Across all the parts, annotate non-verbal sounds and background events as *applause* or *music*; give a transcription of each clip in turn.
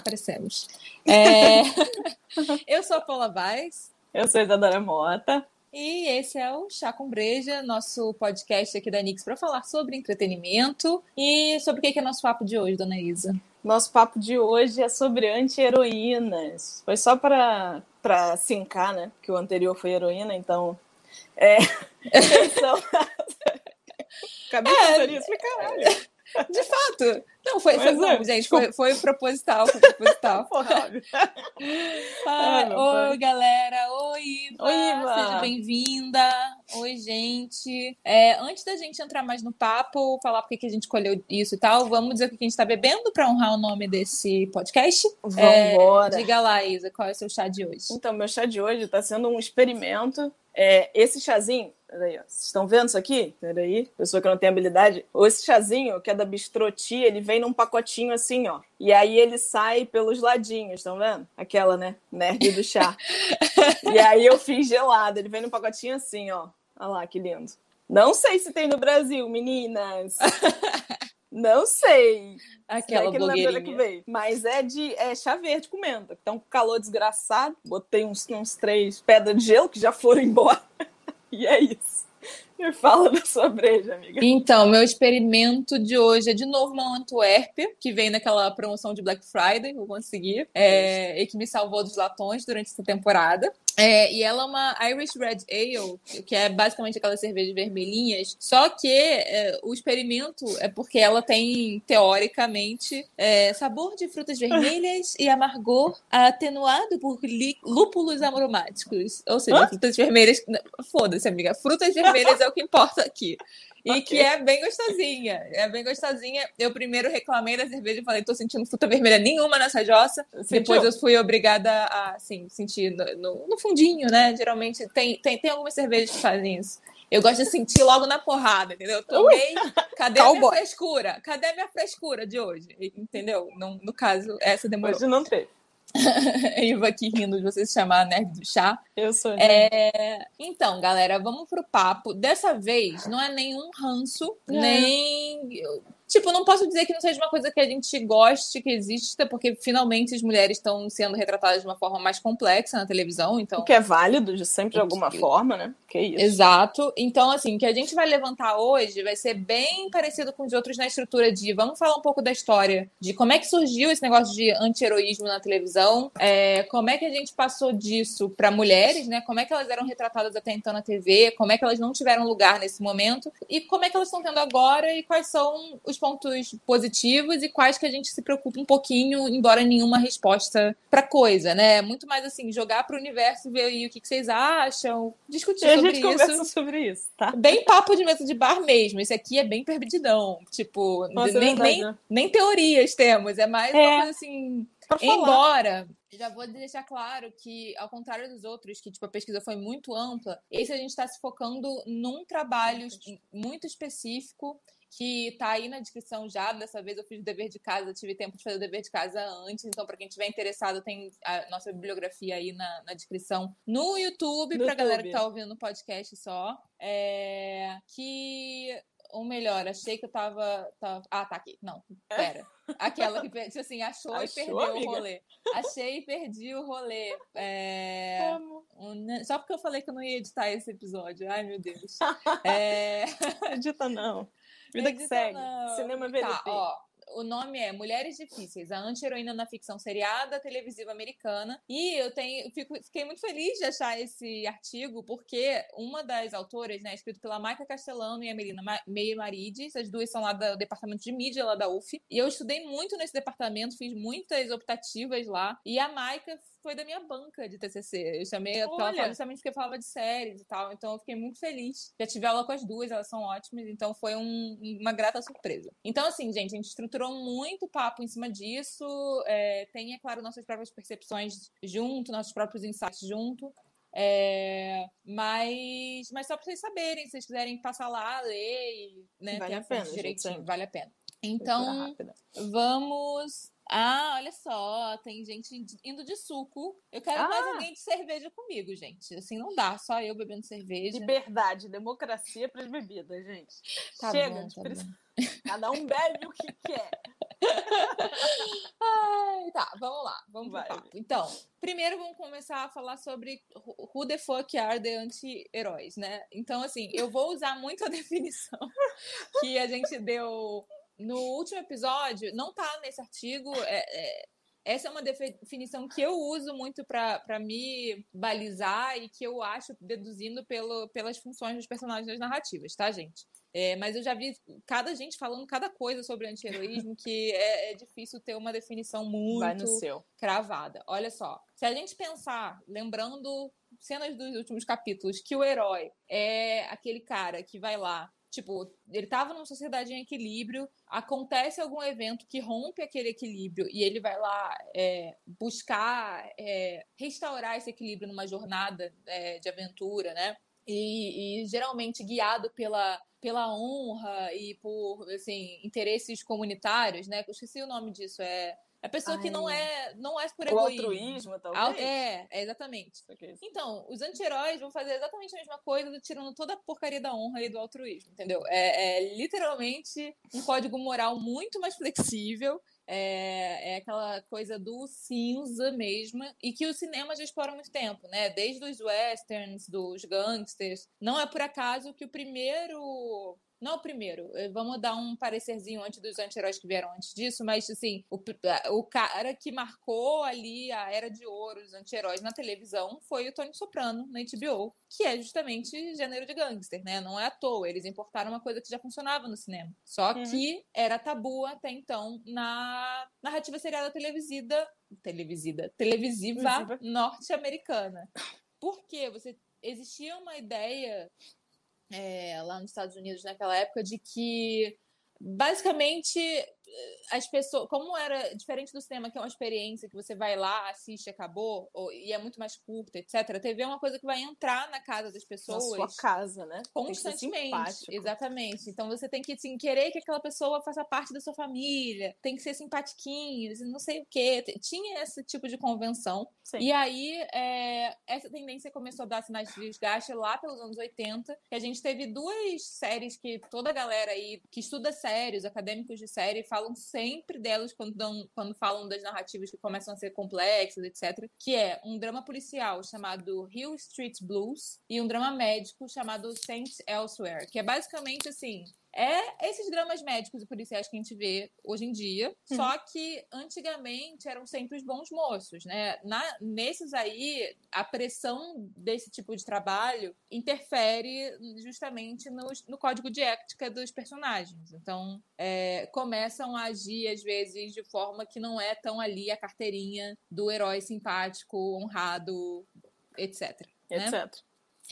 Parecemos, parecemos. *laughs* É... eu sou a Paula Vaz. Eu sou a Isadora Mota. E esse é o Chá com Breja, nosso podcast aqui da Nix para falar sobre entretenimento. E sobre o que é nosso papo de hoje, dona Isa? Nosso papo de hoje é sobre anti-heroínas. Foi só para para sincar, né? Que o anterior foi heroína, então. É. *laughs* *laughs* Acabei é, de isso, caralho. De fato. Não, foi, foi não, é, gente, foi, foi proposital, foi proposital. *laughs* ah, oi, galera. Oi, Iva. Oi, Iva. Seja bem-vinda. Oi, gente. É, antes da gente entrar mais no papo, falar porque que a gente escolheu isso e tal, vamos dizer o que a gente está bebendo para honrar o nome desse podcast. Vamos É, diga lá, Isa, qual é o seu chá de hoje? Então, meu chá de hoje está sendo um experimento. É, esse chazinho Peraí, ó. Vocês estão vendo isso aqui? Peraí. Pessoa que não tem habilidade. Esse chazinho, que é da Bistroti, ele vem num pacotinho assim, ó. E aí ele sai pelos ladinhos, estão vendo? Aquela, né? Nerd do chá. *laughs* e aí eu fiz gelado. Ele vem num pacotinho assim, ó. Olha lá, que lindo. Não sei se tem no Brasil, meninas. *laughs* Não sei. Aquela blogueirinha. que veio. Mas é de é chá verde com menta. Então, calor desgraçado. Botei uns, uns três pedras de gelo que já foram embora. *laughs* E é isso. Me fala da sua breja, amiga. Então, meu experimento de hoje é de novo uma Antwerp, que vem naquela promoção de Black Friday, vou conseguir, é, e que me salvou dos latões durante essa temporada. É, e ela é uma Irish Red Ale, que é basicamente aquelas cervejas vermelhinhas. Só que é, o experimento é porque ela tem, teoricamente, é, sabor de frutas vermelhas e amargor atenuado por lúpulos aromáticos. Ou seja, Hã? frutas vermelhas. Foda-se, amiga. Frutas vermelhas é o que importa aqui. E okay. que é bem gostosinha. É bem gostosinha. Eu primeiro reclamei da cerveja e falei, tô sentindo fruta vermelha nenhuma nessa jossa. Sentiu? Depois eu fui obrigada a, assim, sentir no, no, no, fundinho, né? Geralmente tem, tem, tem algumas cervejas que fazem isso. Eu gosto de sentir logo na porrada, entendeu? tomei. Cadê a minha frescura? Cadê a minha frescura de hoje? Entendeu? No, no caso, essa demorou. Hoje não teve. *laughs* Iva aqui rindo de você se chamar Nerd do Chá. Eu sou. É... Então, galera, vamos pro papo. Dessa vez, não é nenhum ranço, é. nem Tipo, não posso dizer que não seja uma coisa que a gente goste, que exista, porque finalmente as mulheres estão sendo retratadas de uma forma mais complexa na televisão, então... O que é válido, de sempre de alguma forma, né? Que isso. Exato. Então, assim, o que a gente vai levantar hoje vai ser bem parecido com os outros na estrutura de... Vamos falar um pouco da história, de como é que surgiu esse negócio de anti-heroísmo na televisão, é, como é que a gente passou disso para mulheres, né? Como é que elas eram retratadas até então na TV, como é que elas não tiveram lugar nesse momento, e como é que elas estão tendo agora e quais são os pontos positivos e quais que a gente se preocupa um pouquinho, embora nenhuma resposta para coisa, né? Muito mais assim, jogar para o universo e ver aí o que, que vocês acham, discutir e sobre a gente isso. conversa sobre isso, tá? Bem papo de mesa de bar mesmo. Esse aqui é bem perdidão. Tipo, Nossa, nem, é verdade, nem, né? nem teorias temos, é mais é. uma coisa assim. Embora, já vou deixar claro que, ao contrário dos outros, que tipo, a pesquisa foi muito ampla, esse a gente está se focando num trabalho muito específico que tá aí na descrição já. Dessa vez eu fiz o dever de casa, tive tempo de fazer o dever de casa antes. Então, para quem tiver interessado, tem a nossa bibliografia aí na, na descrição no YouTube, para galera que tá ouvindo no podcast só. É... Que ou melhor, achei que eu tava, tava, Ah, tá aqui. Não, pera. Aquela que tipo assim, achou, achou e perdeu amiga? o rolê. Achei e perdi o rolê. É... Um... Só porque eu falei que eu não ia editar esse episódio. Ai, meu Deus. *laughs* É... *laughs* Edita não. Vida que segue. Cinema VDP. Tá, ó, o nome é Mulheres Difíceis, a anti-heroína na ficção seriada televisiva americana. E eu tenho, fico, fiquei muito feliz de achar esse artigo, porque uma das autoras, né, escrito pela Maica Castellano e a Melina Meir Marides, as duas são lá do departamento de mídia lá da UF. E eu estudei muito nesse departamento, fiz muitas optativas lá. E a Maica foi da minha banca de TCC. Eu chamei Olha. ela justamente porque falava de séries e tal. Então eu fiquei muito feliz. Já tive aula com as duas, elas são ótimas. Então foi um, uma grata surpresa. Então, assim, gente, a gente estruturou muito papo em cima disso. É, tem, é claro, nossas próprias percepções junto, nossos próprios insights junto. É, mas, mas só para vocês saberem, se vocês quiserem passar lá, ler e né, vale a pena, direitinho, vale a pena. Então, vamos ah, olha só, tem gente indo de suco. Eu quero ah. mais alguém de cerveja comigo, gente. Assim não dá, só eu bebendo cerveja. Liberdade, democracia para as bebidas, gente. Tá Chega, bom, tá *laughs* cada um bebe o que quer. Ai, tá, vamos lá, vamos Vai. pro papo. Então, primeiro vamos começar a falar sobre who the fuck are the anti-heróis, né? Então, assim, eu vou usar muito a *laughs* definição que a gente deu no último episódio, não tá nesse artigo, é, é, essa é uma definição que eu uso muito para me balizar e que eu acho deduzindo pelo, pelas funções dos personagens das narrativas, tá, gente? É, mas eu já vi cada gente falando cada coisa sobre anti-heroísmo que é, é, difícil ter uma definição muito cravada. Olha só, se a gente pensar, lembrando cenas dos últimos capítulos, que o herói é aquele cara que vai lá Tipo, ele tava numa sociedade em equilíbrio, acontece algum evento que rompe aquele equilíbrio e ele vai lá é, buscar é, restaurar esse equilíbrio numa jornada é, de aventura, né? E, e, geralmente guiado pela, pela honra e por assim, interesses comunitários, né? Eu esqueci o nome disso, é a pessoa Ai. que não é, não é por egoísmo. O altruísmo, talvez. É, é exatamente. Então, os anti-heróis vão fazer exatamente a mesma coisa, tirando toda a porcaria da honra e do altruísmo, entendeu? É, é literalmente um código moral muito mais flexível. É, é, aquela coisa do cinza mesmo, e que o cinema já explora há muito tempo, né? Desde os westerns, dos gangsters. Não é por acaso que o primeiro não o primeiro, eh, vamos dar um parecerzinho antes dos anti-heróis que vieram antes disso, mas assim, o, o cara que marcou ali a era de ouro dos anti-heróis na televisão foi o Tony Soprano, na HBO, que é justamente gênero de gangster, né? Não é à toa, eles importaram uma coisa que já funcionava no cinema. Só uhum. que era tabu até então na narrativa seriada televisiva, televisiva, televisiva norte-americana. Por quê? Você existia uma ideia é, lá nos Estados Unidos naquela época de que basicamente as pessoas, como era diferente do cinema, que é uma experiência que você vai lá, assiste, acabou, ou, e é muito mais curta, etc. A TV é uma coisa que vai entrar na casa das pessoas. Na sua casa, né? Constantemente. Exatamente. Então você tem que assim, querer que aquela pessoa faça parte da sua família, tem que ser simpatiquinho, não sei o quê. Tinha esse tipo de convenção. Sim. E aí, é, essa tendência começou a dar sinais de desgaste lá pelos anos 80, que a gente teve duas séries que toda a galera aí que estuda séries, acadêmicos de série, fala falam sempre delas quando, dão, quando falam das narrativas que começam a ser complexas, etc. Que é um drama policial chamado Hill Street Blues e um drama médico chamado Saint Elsewhere, que é basicamente assim é esses dramas médicos e policiais que a gente vê hoje em dia, uhum. só que antigamente eram sempre os bons moços, né? Na, nesses aí, a pressão desse tipo de trabalho interfere justamente no, no código de ética dos personagens. Então, é, começam a agir, às vezes, de forma que não é tão ali a carteirinha do herói simpático, honrado, etc. Etc. Né?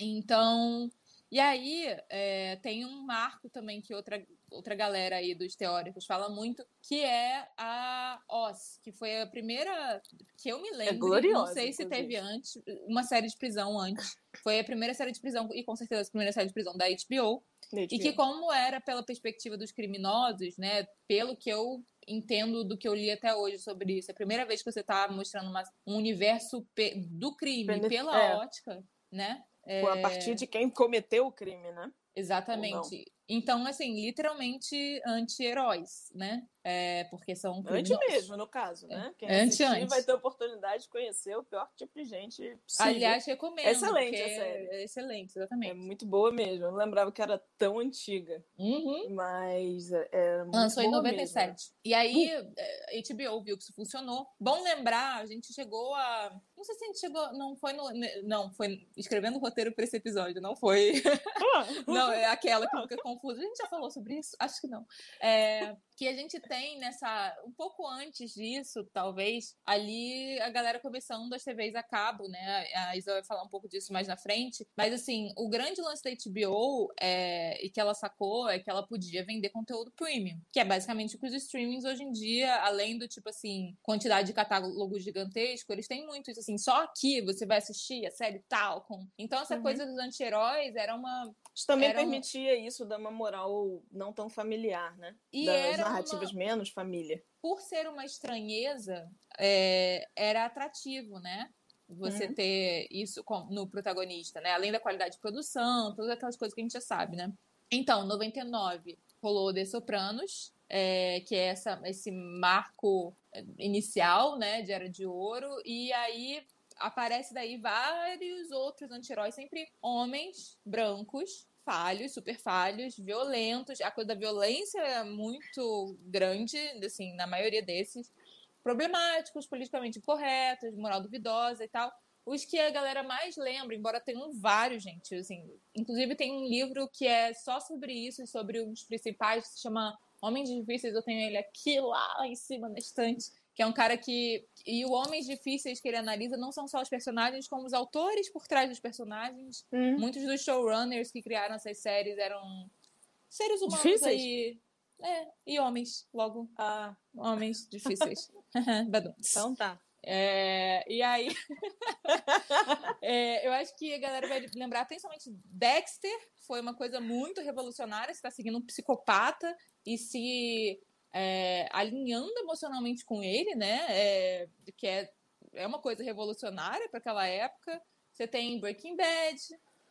Então, e aí, é, tem um marco também que outra, outra galera aí dos teóricos fala muito, que é a Oz, que foi a primeira que eu me lembro. É gloriosa, não sei se teve antes, uma série de prisão antes. Foi a primeira série de prisão, e com certeza a primeira série de prisão da HBO. HBO. E que, como era pela perspectiva dos criminosos, né? Pelo que eu entendo do que eu li até hoje sobre isso, é a primeira vez que você está mostrando uma, um universo do crime pela é. ótica, né? É... A partir de quem cometeu o crime, né? Exatamente. Então, assim, literalmente anti-heróis, né? É, porque são Antes mesmo, no caso, né? Quem antes, antes. vai ter oportunidade de conhecer o pior tipo de gente possível. Aliás, recomendo. É excelente a série. É excelente, exatamente. É muito boa mesmo. Eu não lembrava que era tão antiga. Uhum. Mas é, é muito Lançou em 97. Mesmo. E aí, uh. a HBO viu que isso funcionou. Bom lembrar, a gente chegou a... Não sei se a gente chegou... Não foi no... Não, foi escrevendo o roteiro para esse episódio. Não foi... Ah. *laughs* não, é aquela que fica confusa. A gente já falou sobre isso? Acho que não. É que a gente tem nessa. Um pouco antes disso, talvez, ali a galera começando as TVs a cabo, né? A Isa vai falar um pouco disso mais na frente. Mas, assim, o grande lance da HBO é, e que ela sacou é que ela podia vender conteúdo premium, que é basicamente o que os streamings hoje em dia, além do tipo assim, quantidade de catálogos gigantesco, eles têm muito isso, assim, só aqui você vai assistir a série tal. Com... Então, essa uhum. coisa dos anti-heróis era uma. Isso também era permitia um... isso, dar uma moral não tão familiar, né? E das narrativas uma... menos família. Por ser uma estranheza, é... era atrativo, né? Você uhum. ter isso no protagonista, né? Além da qualidade de produção, todas aquelas coisas que a gente já sabe, né? Então, 99 rolou The Sopranos, é, que é essa, esse marco inicial, né, de Era de Ouro, e aí aparece daí vários outros anti-heróis, sempre homens brancos, falhos, super falhos, violentos. A coisa da violência é muito grande, assim, na maioria desses. Problemáticos, politicamente incorretos, moral duvidosa e tal. Os que a galera mais lembra, embora tenham vários, gente, assim, inclusive tem um livro que é só sobre isso, sobre os principais, que se chama Homens Difíceis, eu tenho ele aqui lá em cima na estante, que é um cara que. E o Homens Difíceis que ele analisa não são só os personagens, como os autores por trás dos personagens. Hum. Muitos dos showrunners que criaram essas séries eram seres humanos difíceis? aí. É, e homens, logo. Ah. Homens difíceis. *laughs* *laughs* então tá. É, e aí, *laughs* é, eu acho que a galera vai lembrar principalmente Dexter, foi uma coisa muito revolucionária. Você está seguindo um psicopata e se é, alinhando emocionalmente com ele, né? É, que é, é uma coisa revolucionária para aquela época. Você tem Breaking Bad,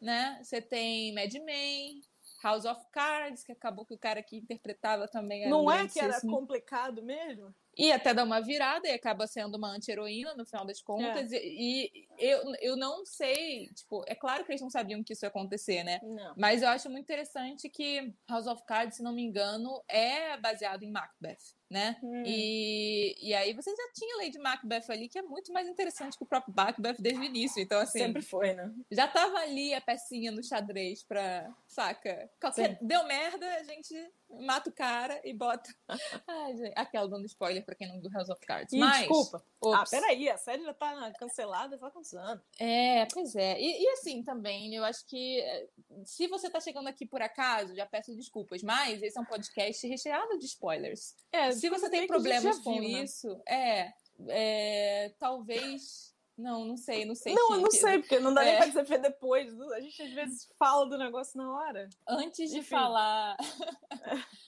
né? Você tem Mad Men, House of Cards, que acabou que o cara que interpretava também era Não é que era complicado mesmo? E até dá uma virada e acaba sendo uma anti-heroína no final das contas. É. E, e, eu, eu não sei, tipo, é claro que eles não sabiam que isso ia acontecer, né? Não. Mas eu acho muito interessante que House of Cards, se não me engano, é baseado em Macbeth né? Hum. E, e aí você já tinha Lady Macbeth ali, que é muito mais interessante que o próprio Macbeth desde o início. Então, assim. Sempre foi, né? Já tava ali a pecinha no xadrez pra. Saca? Qualquer, deu merda, a gente mata o cara e bota. *laughs* Ai, gente, aquela dando spoiler pra quem não viu House of Cards. Ih, Mas, desculpa. Ops. Ah, peraí, a série já tá cancelada há quantos anos? É, pois é. E, e, assim também, eu acho que eh, se você tá chegando aqui por acaso, já peço desculpas, mas esse é um podcast recheado de spoilers. É, se você tem problemas com viu, né? isso, é, é, talvez. Não, não sei, não sei. Não, que, eu não sei, porque não dá é. nem pra dizer depois. A gente às vezes fala do negócio na hora. Antes de Enfim. falar. *laughs*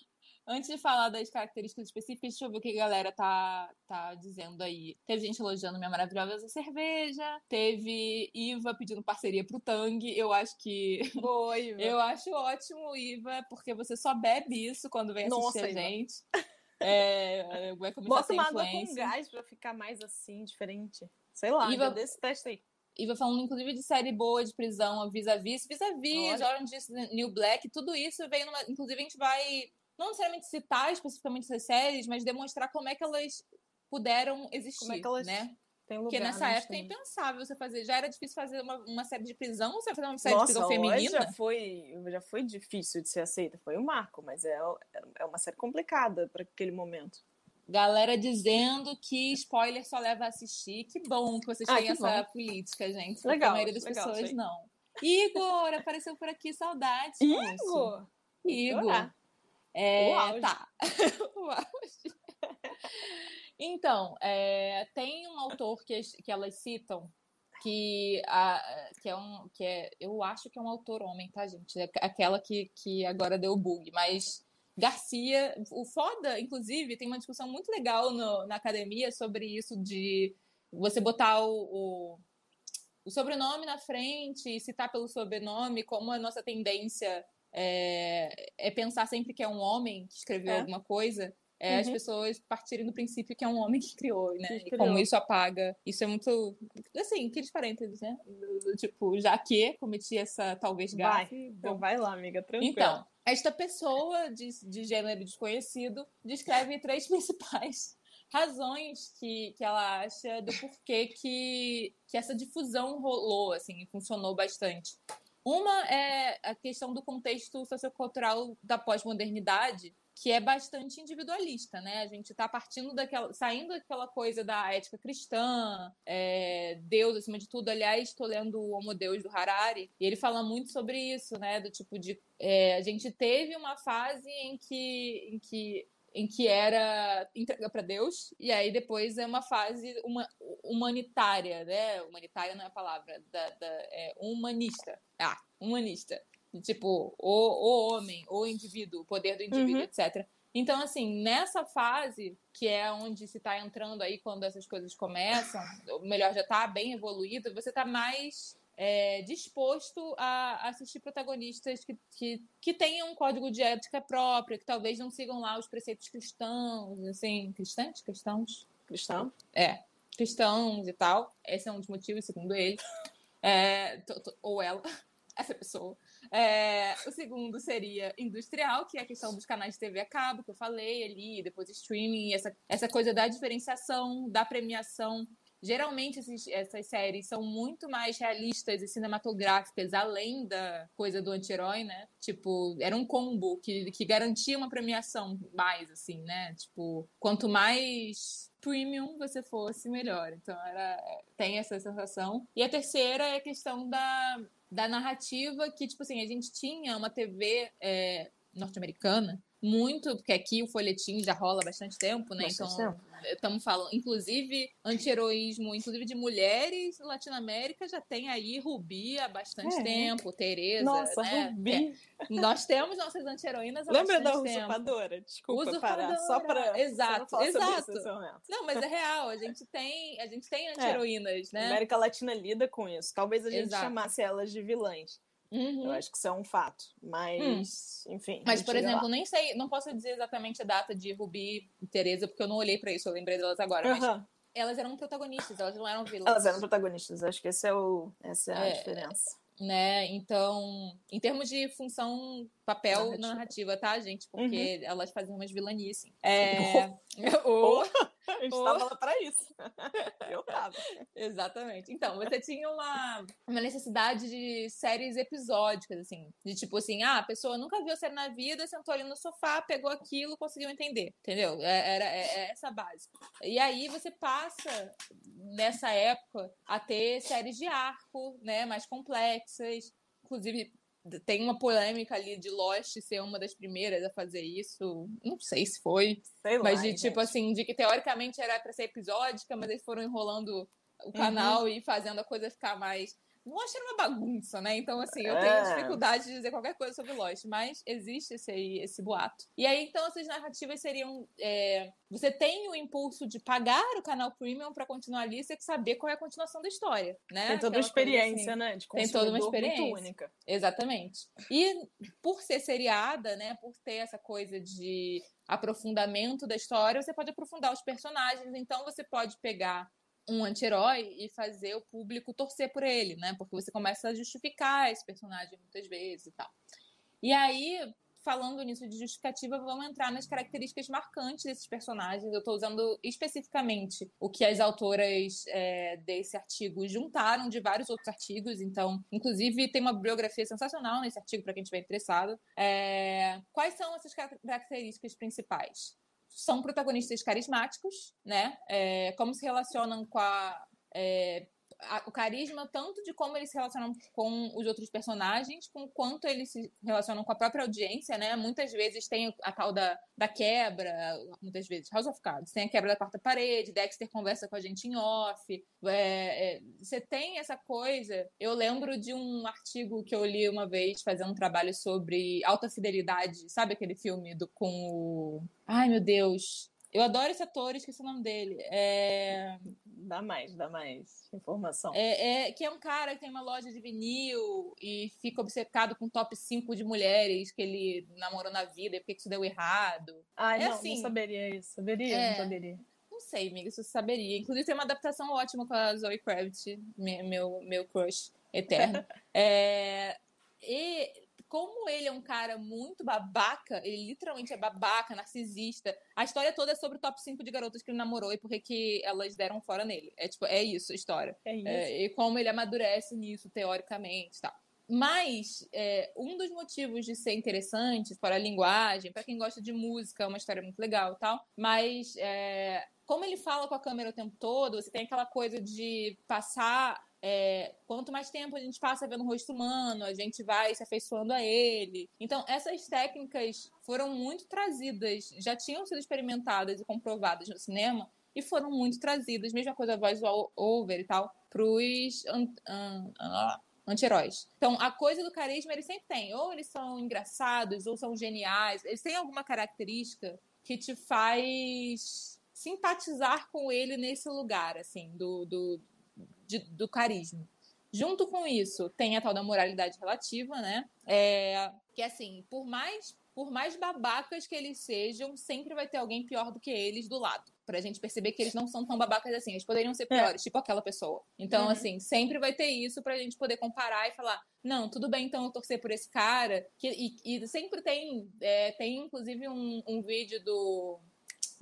Antes de falar das características específicas, deixa eu ver o que a galera tá, tá dizendo aí. Teve gente elogiando minha maravilhosa cerveja, teve Iva pedindo parceria pro Tang. Eu acho que. *laughs* Boa, Iva. eu acho ótimo, Iva, porque você só bebe isso quando vem assistir a gente. *laughs* É, vai começar Bota uma água com gás pra ficar mais assim, diferente. Sei lá, Iva, desse teste aí. Iva falando, inclusive, de série boa de prisão, vis-a-vis, vis-a-vis, Orange New Black, tudo isso veio numa... Inclusive, a gente vai, não necessariamente citar especificamente essas séries, mas demonstrar como é que elas puderam existir, como é que elas... né? Tem lugar, Porque nessa época tem. é impensável você fazer. Já era difícil fazer uma, uma série de prisão, você fazer uma série Nossa, de prisão feminina. Já foi, já foi difícil de ser aceita, foi o um marco, mas é, é uma série complicada para aquele momento. Galera dizendo que spoiler só leva a assistir. Que bom que vocês ah, têm que essa bom. política, gente. Legal. A maioria das legal, pessoas não. Igor, apareceu por aqui, saudades. Igor! Igor. É, tá. *laughs* Então, é, tem um autor que, que elas citam que, a, que é um que é eu acho que é um autor homem, tá, gente? É aquela que, que agora deu bug, mas Garcia, o foda, inclusive, tem uma discussão muito legal no, na academia sobre isso de você botar o, o, o sobrenome na frente e citar pelo sobrenome, como a nossa tendência é, é pensar sempre que é um homem que escreveu é. alguma coisa é uhum. as pessoas partirem do princípio que é um homem que criou, né? Que e como isso apaga. Isso é muito. Assim, aqueles parênteses, né? Tipo, já que cometi essa talvez gafe. Vai. Então vai lá, amiga, tranquilo. Então, esta pessoa de, de gênero desconhecido descreve três *laughs* principais razões que, que ela acha do porquê que, que essa difusão rolou, assim, funcionou bastante. Uma é a questão do contexto sociocultural da pós-modernidade, que é bastante individualista, né? A gente está partindo daquela, saindo daquela coisa da ética cristã, é, Deus acima de tudo. Aliás, estou lendo o Homo Deus do Harari e ele fala muito sobre isso, né? Do tipo de é, a gente teve uma fase em que, em que em que era entrega para Deus, e aí depois é uma fase uma, humanitária, né? Humanitária não é a palavra, da, da é humanista. Ah, humanista. Tipo, o, o homem, o indivíduo, o poder do indivíduo, uhum. etc. Então, assim, nessa fase, que é onde se está entrando aí quando essas coisas começam, ou melhor, já está bem evoluído, você está mais é, disposto a assistir protagonistas que, que, que tenham um código de ética próprio, que talvez não sigam lá os preceitos cristãos, assim, cristãos? Cristãos? Cristão? É, cristãos e tal. Esse é um dos motivos, segundo ele. É, ou ela, *laughs* essa pessoa. É, o segundo seria industrial, que é a questão dos canais de TV a cabo, que eu falei ali, depois streaming, essa, essa coisa da diferenciação, da premiação Geralmente esses, essas séries são muito mais realistas e cinematográficas, além da coisa do anti-herói, né? Tipo, era um combo que, que garantia uma premiação mais, assim, né? Tipo, quanto mais premium você fosse, melhor. Então, era, tem essa sensação. E a terceira é a questão da, da narrativa, que, tipo assim, a gente tinha uma TV é, norte-americana muito, porque aqui o folhetim já rola bastante tempo, né? Bastante então, estamos falando, inclusive, anti-heroísmo, inclusive de mulheres na Latinoamérica, já tem aí Rubi há bastante é. tempo, Tereza. Nossa, né? Rubi. É. Nós temos nossas anti-heroínas há Lembra bastante da usurpadora? tempo. Desculpa usurpadora. parar, só para Exato, só exato. Não, mas é *laughs* real, a gente tem, a gente tem é. anti-heroínas, é. né? A América Latina lida com isso. Talvez a gente exato. chamasse elas de vilãs. Uhum. Eu acho que isso é um fato. Mas, hum. enfim. Mas, por exemplo, lá. nem sei, não posso dizer exatamente a data de Rubi e Tereza, porque eu não olhei para isso, eu lembrei delas agora. Uhum. Mas elas eram protagonistas, elas não eram vilãs. Elas eram protagonistas, acho que esse é o, essa é a é, diferença. Né? Então, em termos de função papel narrativa, narrativa tá, gente? Porque uhum. elas faziam umas vilanices. *laughs* É... Ou... *laughs* A gente tava lá pra isso. *laughs* Eu tava. Exatamente. Então, você tinha uma, uma necessidade de séries episódicas, assim. De tipo assim, ah, a pessoa nunca viu a série na vida, sentou ali no sofá, pegou aquilo, conseguiu entender. Entendeu? É, era é, é essa a base. E aí você passa, nessa época, a ter séries de arco, né? Mais complexas. Inclusive, tem uma polêmica ali de Lost ser uma das primeiras a fazer isso. Não sei se foi. Sei mas de tipo assim, de que teoricamente era para ser episódica, mas eles foram enrolando o canal uhum. e fazendo a coisa ficar mais Lost era uma bagunça, né? Então, assim, eu tenho é. dificuldade de dizer qualquer coisa sobre Lost, mas existe esse, esse boato. E aí, então, essas narrativas seriam. É, você tem o impulso de pagar o canal premium para continuar ali, você tem que saber qual é a continuação da história, né? Tem toda uma experiência, assim, né? De tem toda uma experiência. Muito única. Exatamente. E por ser seriada, né? Por ter essa coisa de aprofundamento da história, você pode aprofundar os personagens, então você pode pegar um anti-herói e fazer o público torcer por ele, né? Porque você começa a justificar esse personagem muitas vezes e tal. E aí, falando nisso de justificativa, vamos entrar nas características marcantes desses personagens. Eu estou usando especificamente o que as autoras é, desse artigo juntaram de vários outros artigos. Então, inclusive, tem uma bibliografia sensacional nesse artigo para quem estiver interessado. É, quais são essas características principais? São protagonistas carismáticos, né? É, como se relacionam com a, é, a, o carisma tanto de como eles se relacionam com os outros personagens, com quanto eles se relacionam com a própria audiência, né? Muitas vezes tem a tal da, da quebra, muitas vezes, House of Cards, tem a quebra da quarta parede, Dexter conversa com a gente em off. É, é, você tem essa coisa. Eu lembro de um artigo que eu li uma vez fazendo um trabalho sobre alta fidelidade, sabe aquele filme do com o. Ai, meu Deus. Eu adoro esse ator, esqueci o nome dele. É... Dá mais, dá mais informação. É, é, que é um cara que tem uma loja de vinil e fica obcecado com top 5 de mulheres que ele namorou na vida e por que isso deu errado. Ah, é não, assim, não saberia isso. Saberia, é, não saberia. Não sei, amiga, se você saberia. Inclusive tem uma adaptação ótima com a Zoe Kravitz, meu, meu crush eterno. *laughs* é, e como ele é um cara muito babaca, ele literalmente é babaca, narcisista. A história toda é sobre o top 5 de garotas que ele namorou e por que elas deram fora nele. É tipo, é isso a história. É isso. É, e como ele amadurece nisso, teoricamente, tá. Mas é, um dos motivos de ser interessante para a linguagem, para quem gosta de música, é uma história muito legal e tal. Mas é, como ele fala com a câmera o tempo todo, você tem aquela coisa de passar é, quanto mais tempo a gente passa vendo o rosto humano, a gente vai se afeiçoando a ele. Então, essas técnicas foram muito trazidas, já tinham sido experimentadas e comprovadas no cinema, e foram muito trazidas, mesma coisa voice over e tal, pros anti-heróis. Então, a coisa do carisma eles sempre têm. Ou eles são engraçados, ou são geniais. Eles têm alguma característica que te faz simpatizar com ele nesse lugar, assim, do, do, de, do carisma. Junto com isso, tem a tal da moralidade relativa, né? É, que, assim, por mais por mais babacas que eles sejam, sempre vai ter alguém pior do que eles do lado. Pra gente perceber que eles não são tão babacas assim. Eles poderiam ser é. piores, é. tipo aquela pessoa. Então, uhum. assim, sempre vai ter isso pra gente poder comparar e falar: não, tudo bem então eu torcer por esse cara. Que, e, e sempre tem, é, tem inclusive um, um vídeo do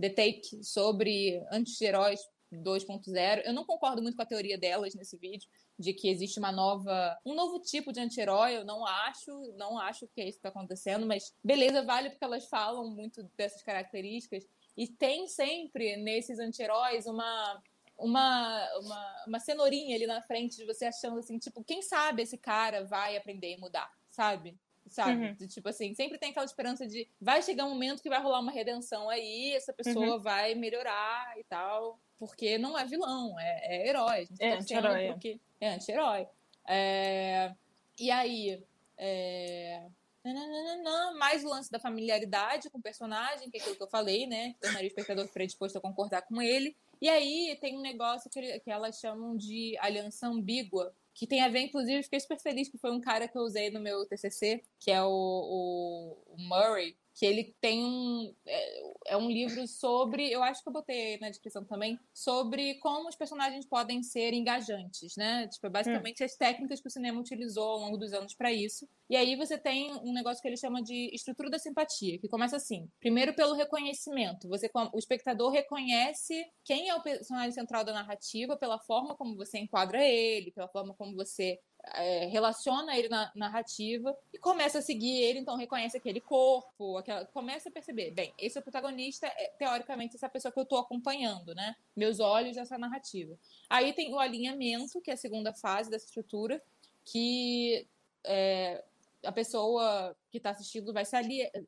The Take sobre anti-heróis 2.0. Eu não concordo muito com a teoria delas nesse vídeo, de que existe uma nova, um novo tipo de anti-herói. Eu não acho, não acho que é isso que está acontecendo, mas beleza, vale porque elas falam muito dessas características. E tem sempre nesses anti-heróis uma, uma, uma, uma cenourinha ali na frente de você achando assim, tipo, quem sabe esse cara vai aprender e mudar, sabe? Sabe? Uhum. De, tipo assim, sempre tem aquela esperança de vai chegar um momento que vai rolar uma redenção aí, essa pessoa uhum. vai melhorar e tal porque não é vilão, é, é herói. A gente é tá anti-herói. É. Porque é anti-herói. É... E aí. É... Mais o lance da familiaridade com o personagem, que é aquilo que eu falei, né? Tornaria o espectador predisposto a concordar com ele. E aí tem um negócio que, que elas chamam de aliança ambígua, que tem a ver, inclusive, fiquei super feliz que foi um cara que eu usei no meu TCC, que é o, o, o Murray, que ele tem um. É, é, um livro sobre. Eu acho que eu botei na descrição também. Sobre como os personagens podem ser engajantes, né? Tipo, é basicamente hum. as técnicas que o cinema utilizou ao longo dos anos para isso. E aí você tem um negócio que ele chama de estrutura da simpatia, que começa assim. Primeiro pelo reconhecimento. Você, o espectador reconhece quem é o personagem central da narrativa pela forma como você enquadra ele, pela forma como você é, relaciona ele na narrativa e começa a seguir ele, então reconhece aquele corpo, aquela, começa a perceber, bem, esse é o protagonista, é, teoricamente, essa pessoa que eu estou acompanhando, né? Meus olhos, essa narrativa. Aí tem o alinhamento, que é a segunda fase dessa estrutura, que é, a pessoa que está assistindo vai se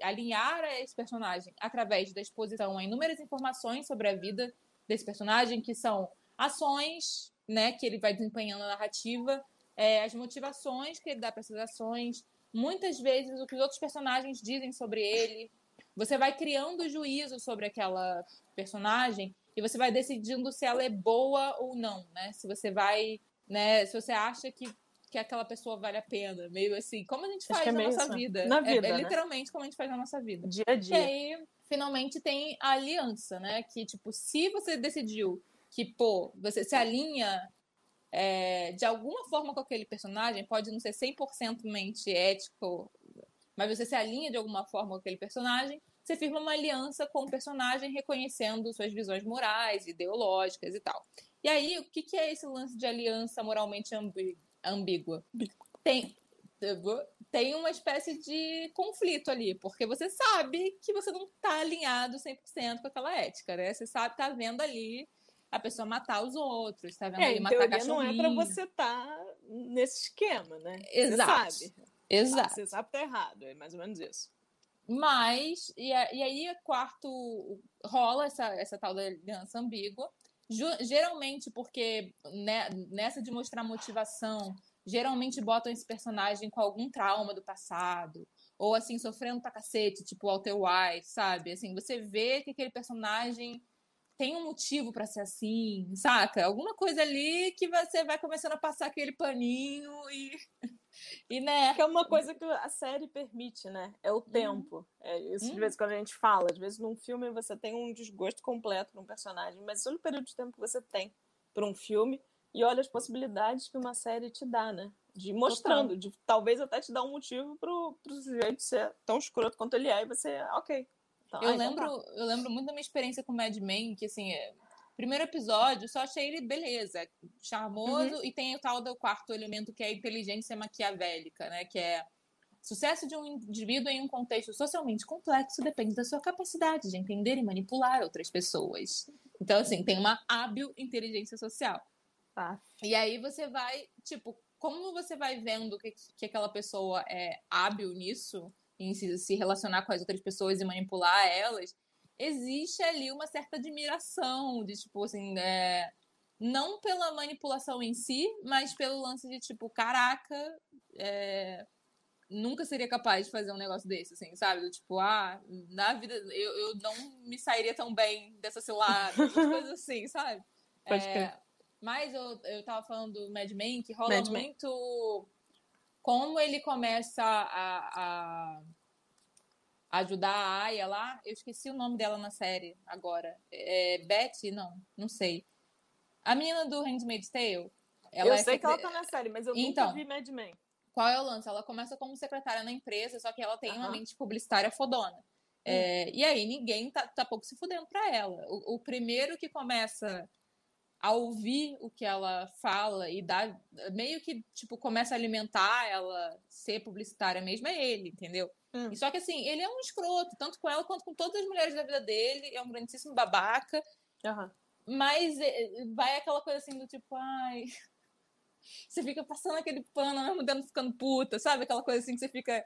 alinhar a esse personagem através da exposição a inúmeras informações sobre a vida desse personagem, que são ações né, que ele vai desempenhando na narrativa, é, as motivações que ele dá para essas ações, muitas vezes o que os outros personagens dizem sobre ele. Você vai criando juízo sobre aquela personagem e você vai decidindo se ela é boa ou não, né? Se você vai, né? Se você acha que, que aquela pessoa vale a pena, meio assim, como a gente faz é na nossa isso. vida. Na vida, é, é né? literalmente como a gente faz na nossa vida. Dia a dia. E aí, finalmente tem a aliança, né? Que tipo, se você decidiu que, pô, você se alinha é, de alguma forma com aquele personagem, pode não ser 100% mente ético, mas você se alinha de alguma forma com aquele personagem, você firma uma aliança com o personagem reconhecendo suas visões morais, ideológicas e tal. E aí, o que, que é esse lance de aliança moralmente ambígua? Tem, tem uma espécie de conflito ali, porque você sabe que você não está alinhado 100% com aquela ética, né? Você sabe, tá vendo ali a pessoa matar os outros, tá vendo? É, ele matar cachorrinho. não é para você estar tá nesse esquema, né? Exato. Você sabe. Exato. Você sabe que tá errado, é mais ou menos isso. Mas, e, e aí, quarto, rola essa, essa tal da aliança ambígua, geralmente porque né, nessa de mostrar motivação, geralmente botam esse personagem com algum trauma do passado, ou assim, sofrendo pra cacete, tipo Walter White, sabe? Assim, você vê que aquele personagem tem um motivo para ser assim, saca? Alguma coisa ali que você vai começando a passar aquele paninho e. *laughs* E, né? Que é uma coisa que a série permite, né? É o uhum. tempo. É isso de uhum. vez em quando a gente fala. Às vezes num filme você tem um desgosto completo para um personagem, mas olha o período de tempo que você tem para um filme e olha as possibilidades que uma série te dá, né? De mostrando, de talvez até te dar um motivo pro, pro sujeito ser tão escroto quanto ele é e você, ok, Tá, eu, lembro, então tá. eu lembro muito da minha experiência com Mad Men, que assim, é, primeiro episódio, só achei ele beleza, charmoso, uhum. e tem o tal do quarto elemento que é a inteligência maquiavélica, né? Que é sucesso de um indivíduo em um contexto socialmente complexo depende da sua capacidade de entender e manipular outras pessoas. Então, assim, tem uma hábil inteligência social. Tá. E aí você vai, tipo, como você vai vendo que, que aquela pessoa é hábil nisso, em se, se relacionar com as outras pessoas e manipular elas, existe ali uma certa admiração de, tipo, assim, é, não pela manipulação em si, mas pelo lance de, tipo, caraca, é, nunca seria capaz de fazer um negócio desse, assim, sabe? Do tipo, ah, na vida eu, eu não me sairia tão bem dessa cilada, *laughs* coisas assim, sabe? Pode é, mas eu, eu tava falando do Mad Men, que rola Mad muito como ele começa a, a ajudar a Aya lá. Eu esqueci o nome dela na série agora. É Betty? Não, não sei. A menina do Handmaid's Tale. eu é sei que ela secre- tá na série, mas eu Então. nunca vi Mad Men. Qual é o lance? Ela começa como secretária na empresa, só que ela tem uma Aham. mente publicitária fodona. É, e aí ninguém tá, tá pouco se fudendo pra ela. O, o primeiro que começa a ouvir o que ela fala e dá, meio que, tipo, começa a alimentar ela ser publicitária mesmo é ele, entendeu? Hum. E só que assim, ele é um escroto, tanto com ela quanto com todas as mulheres da vida dele, é um grandíssimo babaca, Aham. mas é, vai aquela coisa assim do tipo, ai. *laughs* Você fica passando aquele pano, mesmo tempo ficando puta, sabe? Aquela coisa assim que você fica.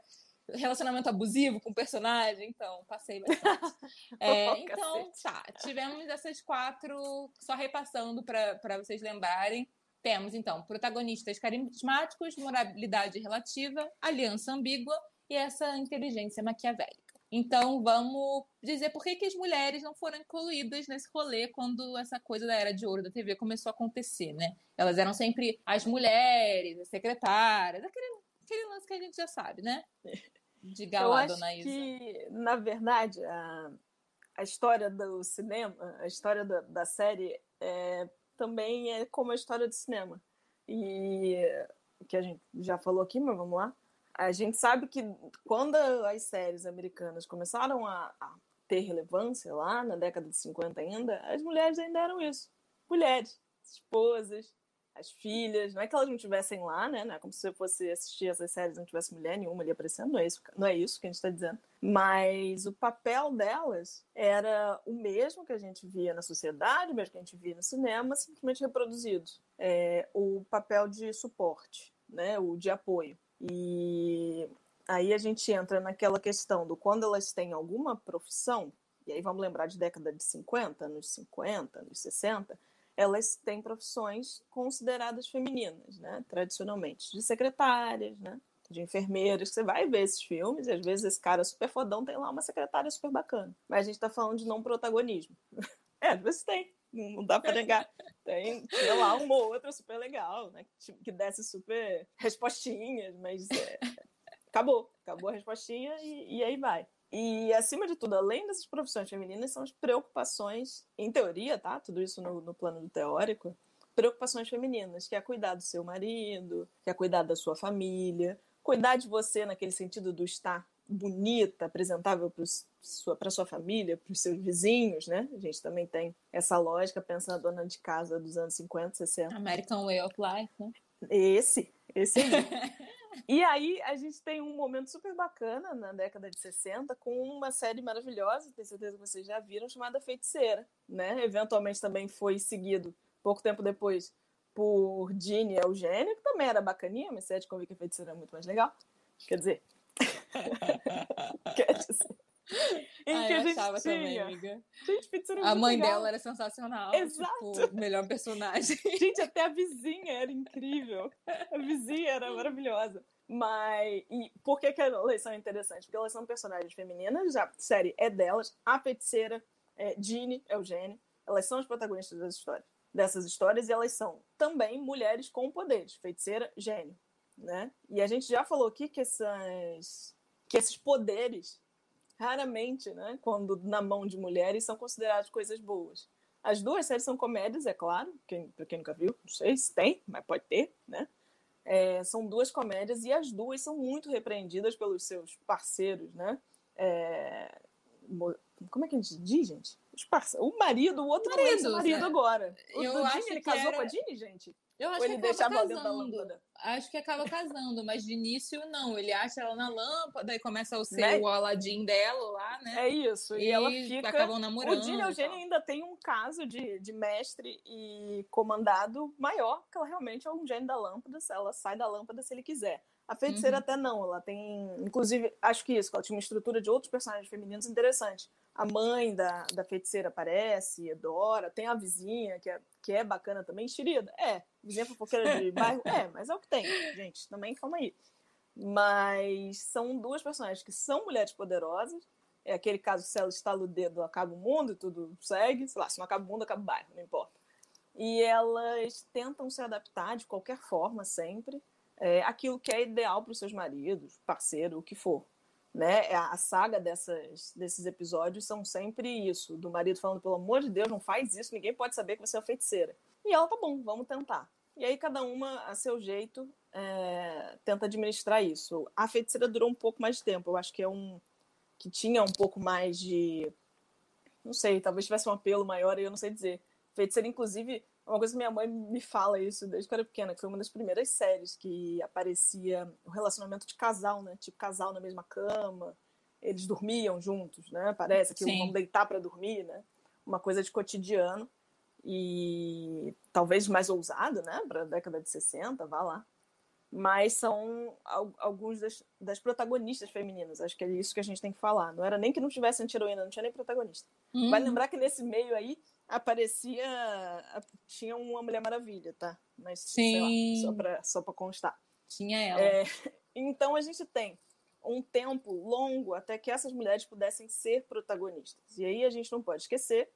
Relacionamento abusivo com o personagem. Então, passei bastante. *laughs* É, Oh, então, tá. Tivemos essas quatro, só repassando para vocês lembrarem. Temos, então, protagonistas carismáticos, moralidade relativa, aliança ambígua e essa inteligência maquiavélica. Então, vamos dizer por que, que as mulheres não foram incluídas nesse rolê quando essa coisa da era de ouro da TV começou a acontecer, né? Elas eram sempre as mulheres, as secretárias, aquele, aquele lance que a gente já sabe, né? *laughs* De acho dona Isa. que, na verdade, a, a história do cinema, a história da, da série é, também é como a história do cinema. E que a gente já falou aqui, mas vamos lá. A gente sabe que quando as séries americanas começaram a, a ter relevância lá na década de 50 ainda, as mulheres ainda eram isso. Mulheres, esposas, as filhas, não é que elas não estivessem lá, né? Não é como se você fosse assistir essas séries e não tivesse mulher nenhuma ali aparecendo, não é isso, não é isso que a gente está dizendo. Mas o papel delas era o mesmo que a gente via na sociedade, o mesmo que a gente via no cinema, simplesmente reproduzido. É, o papel de suporte, né? O de apoio. E aí a gente entra naquela questão do quando elas têm alguma profissão, e aí vamos lembrar de década de 50, anos 50, anos 60, elas têm profissões consideradas femininas, né? Tradicionalmente, de secretárias, né? De enfermeiras. Você vai ver esses filmes e às vezes esse cara super fodão tem lá uma secretária super bacana. Mas a gente tá falando de não protagonismo. *laughs* É, às vezes tem. Não dá pra negar. Tem, sei lá, uma ou outra super legal, né? Que, que desse super respostinhas, mas é, acabou. Acabou a respostinha e, e aí vai. E, acima de tudo, além dessas profissões femininas, são as preocupações, em teoria, tá? Tudo isso no, no plano do teórico, preocupações femininas, que é cuidar do seu marido, que é cuidar da sua família, cuidar de você naquele sentido do estar bonita, apresentável para sua, sua família, para os seus vizinhos, né? A gente também tem essa lógica, pensa na dona de casa dos anos 50, 60. American Way of Life, né? Esse, esse aí. *laughs* e aí a gente tem um momento super bacana na década de 60 com uma série maravilhosa, tenho certeza que vocês já viram, chamada Feiticeira, né? Eventualmente também foi seguido pouco tempo depois por Ginny Eugênio, que também era bacaninha, mas série de convite que a Feiticeira é muito mais legal. Quer dizer, *laughs* quer dizer, *laughs* em Ah, que a gente achava tinha. também, amiga. Gente, é A mãe legal. dela era sensacional. Exato. Tipo, melhor personagem. *laughs* Gente, até a vizinha era incrível. A vizinha era maravilhosa. Mas. E por que, que elas são interessantes? Porque elas são personagens femininas, a série é delas, a feiticeira, é, Ginny, Eugênio, elas são as protagonistas das histórias, dessas histórias e elas são também mulheres com poderes, feiticeira, gênio. Né? E a gente já falou aqui que, essas, que esses poderes, raramente, né, quando na mão de mulheres, são considerados coisas boas. As duas séries são comédias, é claro, quem, pra quem nunca viu, não sei se tem, mas pode ter, né? É, são duas comédias e as duas são muito repreendidas pelos seus parceiros, né? É, mo- como é que a gente diz, gente? Os parce... O marido, o outro marido, marido né? agora. O Eu acho Dini, ele casou era- com a Dini, gente? Eu acho Ou ele que ela dentro da casando. lâmpada? Acho que acaba casando, mas de início não. Ele acha ela na lâmpada e começa a ser né? o Aladdin dela lá, né? É isso. E, e ela fica. Acabam namorando. O Dino Eugênio ainda tem um caso de, de mestre e comandado maior, que ela realmente é um gênio da lâmpada. Ela sai da lâmpada se ele quiser. A feiticeira uhum. até não, ela tem. Inclusive, acho que isso, ela tinha uma estrutura de outros personagens femininos interessante. A mãe da, da feiticeira aparece, Dora, tem a vizinha, que é, que é bacana também, enxerida. É, vizinha fofoqueira de *laughs* bairro, é, mas é o que tem, gente, também calma aí. Mas são duas personagens que são mulheres poderosas. É aquele caso, se ela estala o dedo, acaba o mundo e tudo segue. Sei lá, se não acaba o mundo, acaba o bairro, não importa. E elas tentam se adaptar de qualquer forma, sempre é, aquilo que é ideal para os seus maridos, parceiro, o que for. Né? É, a saga dessas, desses episódios são sempre isso, do marido falando, pelo amor de Deus, não faz isso, ninguém pode saber que você é feiticeira. E ela, tá bom, vamos tentar. E aí cada uma, a seu jeito, é, tenta administrar isso. A feiticeira durou um pouco mais de tempo, eu acho que é um que tinha um pouco mais de não sei, talvez tivesse um apelo maior, eu não sei dizer. Feiticeira, inclusive, uma coisa que minha mãe me fala isso desde que eu era pequena, que foi uma das primeiras séries que aparecia o relacionamento de casal, né? Tipo, casal na mesma cama, eles dormiam juntos, né? Parece que vão deitar para dormir, né? Uma coisa de cotidiano e talvez mais ousado, né? Para a década de 60, vá lá. Mas são alguns das, das, protagonistas femininas. Acho que é isso que a gente tem que falar. Não era nem que não tivesse anti-heroína, não tinha nem protagonista. Uhum. Vai lembrar que nesse meio aí aparecia. Tinha uma Mulher Maravilha, tá? Mas, Sim. Lá, só para só pra constar. Tinha ela. É, *laughs* então a gente tem um tempo longo até que essas mulheres pudessem ser protagonistas. E aí a gente não pode esquecer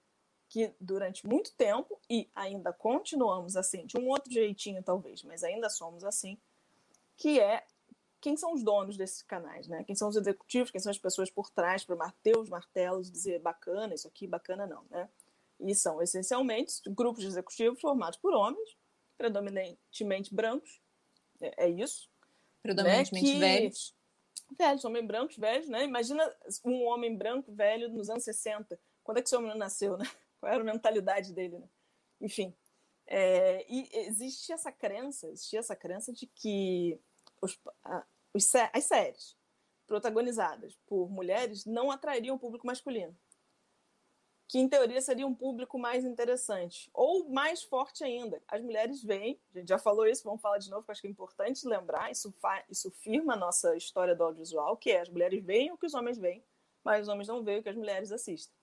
que durante muito tempo, e ainda continuamos assim, de um outro jeitinho talvez, mas ainda somos assim, que é quem são os donos desses canais, né? Quem são os executivos, quem são as pessoas por trás para bater os martelos dizer bacana, isso aqui, bacana não, né? E são essencialmente grupos de executivos formados por homens, predominantemente brancos, é, é isso. Predominantemente né? que... velhos. Velhos, homens brancos, velhos, né? Imagina um homem branco velho nos anos 60. Quando é que esse homem nasceu, né? *laughs* Qual era a mentalidade dele, né? Enfim. É, e existe essa crença, existia essa crença de que os, a, os, as séries protagonizadas por mulheres não atrairiam o público masculino que em teoria seria um público mais interessante. Ou mais forte ainda. As mulheres veem, a gente já falou isso, vamos falar de novo, porque acho que é importante lembrar, isso, isso firma a nossa história do audiovisual, que é as mulheres veem o que os homens veem, mas os homens não veem o que as mulheres assistem.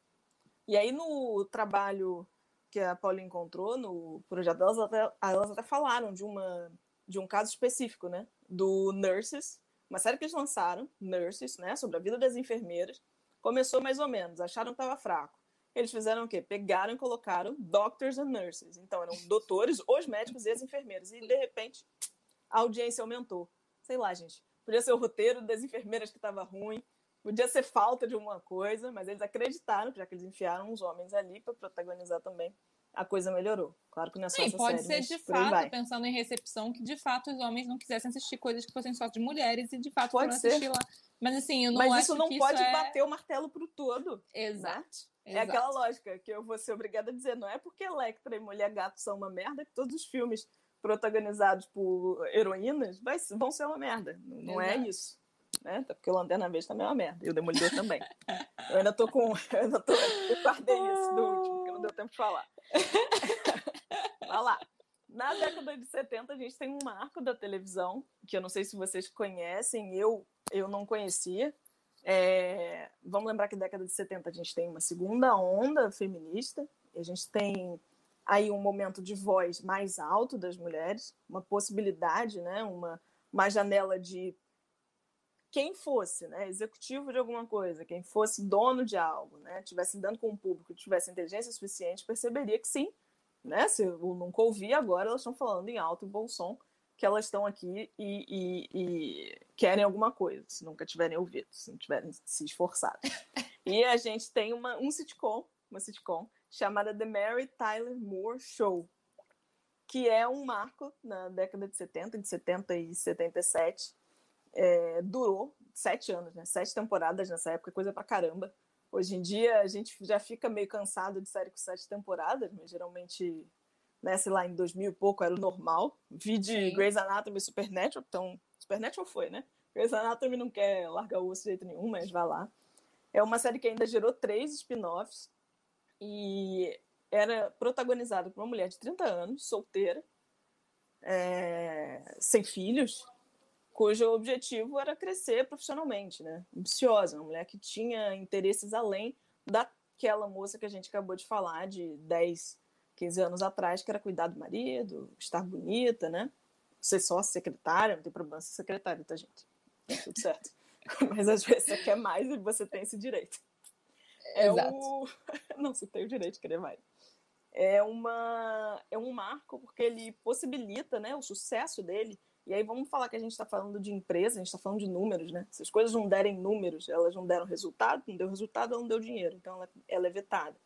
E aí no trabalho que a Paula encontrou, no projeto delas, até, elas até falaram de, uma, de um caso específico, né? Do Nurses, uma série que eles lançaram, Nurses, né? Sobre a vida das enfermeiras. Começou mais ou menos, acharam que estava fraco eles fizeram o quê? Pegaram e colocaram doctors and nurses. Então, eram doutores, os médicos e as enfermeiras. E, de repente, a audiência aumentou. Sei lá, gente. Podia ser o roteiro das enfermeiras que estava ruim, podia ser falta de alguma coisa, mas eles acreditaram, já que eles enfiaram uns homens ali para protagonizar também, a coisa melhorou. Claro que não é só Sim, pode série, ser de fato, pensando em recepção, que de fato os homens não quisessem assistir coisas que fossem só de mulheres e de fato pode foram ser. assistir lá. Mas assim, eu não Mas acho isso não que pode isso é... bater o martelo pro todo. Exato. Né? É aquela lógica que eu vou ser obrigada a dizer. Não é porque Electra e Mulher Gato são uma merda que todos os filmes protagonizados por heroínas vai, vão ser uma merda. Não é Exato. é isso. Né? Até porque o Lanterna Verde também é uma merda. E o Demolidor também. Eu ainda tô com. *laughs* Eu ainda tô. Eu guardei isso do último, porque não deu tempo de falar. *laughs* Vai lá. Na década de 70, a gente tem um marco da televisão, que eu não sei se vocês conhecem, eu, eu não conhecia, é, vamos lembrar que década de 70 a gente tem uma segunda onda feminista, a gente tem aí um momento de voz mais alto das mulheres, uma possibilidade, né, uma, uma janela de quem fosse né, executivo de alguma coisa, quem fosse dono de algo, né, tivesse dando com o público, tivesse inteligência suficiente, perceberia que sim, né, se eu nunca ouvi agora, elas estão falando em alto e bom som, que elas estão aqui e, e, e, querem alguma coisa, se nunca tiverem ouvido, se não tiverem se esforçado. *laughs* e a gente tem uma, um sitcom, uma sitcom chamada The Mary Tyler Moore Show, que é um marco na década de 70, de 70 e 77. É, durou sete anos, né? Sete temporadas nessa época, coisa pra caramba. Hoje em dia a gente já fica meio cansado de série com sete temporadas, mas geralmente né, sei lá, em 2000 e pouco era o normal. Vi de Sim. Grey's Anatomy e Supernatural, então Supernatural foi, né? Grey's Anatomy não quer largar o osso de jeito nenhum, mas vai lá. É uma série que ainda gerou três spin-offs e era protagonizada por uma mulher de 30 anos, solteira, é, sem filhos, cujo objetivo era crescer profissionalmente, né? Ambiciosa, uma mulher que tinha interesses além daquela moça que a gente acabou de falar, de 10, 15 anos atrás, que era cuidar do marido, estar bonita, né? Ser só secretária, não tem problema ser secretária, tá, gente? Tá tudo certo. *laughs* Mas às vezes você quer mais e você tem esse direito. É Exato. o... *laughs* Não, você tem o direito de querer mais. É, uma... é um marco porque ele possibilita né, o sucesso dele. E aí vamos falar que a gente está falando de empresa, a gente está falando de números, né? Se as coisas não derem números, elas não deram resultado, não deu resultado, ela não deu dinheiro. Então ela, ela é vetada.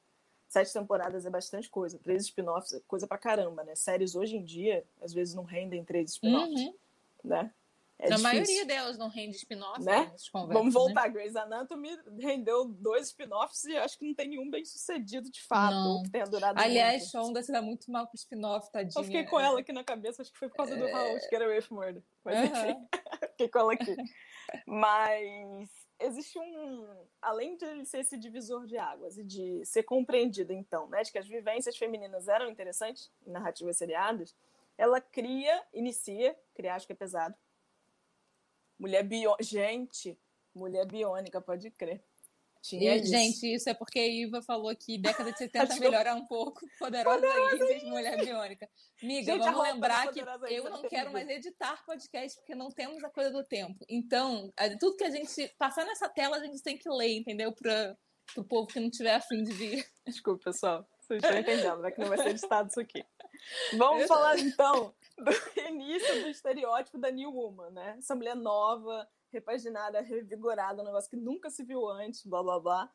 Sete temporadas é bastante coisa, três spin-offs é coisa pra caramba, né? Séries hoje em dia, às vezes não rendem três spin-offs, Uhum. né? É Na difícil. maioria delas não rende spin-off, Né? né? Vamos né? voltar, Grey's Anatomy rendeu dois spin-offs e acho que não tem nenhum bem sucedido de fato, Não. que tenha durado Aliás, muito. Shonda se dá muito mal com spin-off, tadinha. Eu fiquei com ela aqui na cabeça, acho que foi por causa do How to Get Away from Murder. Mas enfim, *laughs* fiquei com ela aqui. *laughs* Mas existe um. Além de ser esse divisor de águas e de ser compreendido, então, né, de que as vivências femininas eram interessantes em narrativas seriadas, ela cria, inicia, criar acho que é pesado. Mulher biônica. Gente, mulher biônica, pode crer. Tinha E, isso. gente, isso é porque a Iva falou que década de *laughs* 70 Acho- melhora um pouco. *laughs* Poderosa Isis, mulher biônica. Amiga, Gente, vamos lembrar que Poderosa eu não é quero mais editar podcast porque não temos a coisa do tempo. Então, tudo que a gente passar nessa tela, a gente tem que ler, entendeu? Para o povo que não tiver afim de vir. *laughs* Desculpa, pessoal. Vocês estão entendendo, né? Que não vai ser editado isso aqui. Vamos Eu- falar, então, do início do estereótipo da New Woman, né? Essa mulher nova, repaginada, revigorada, um negócio que nunca se viu antes, blá, blá, blá.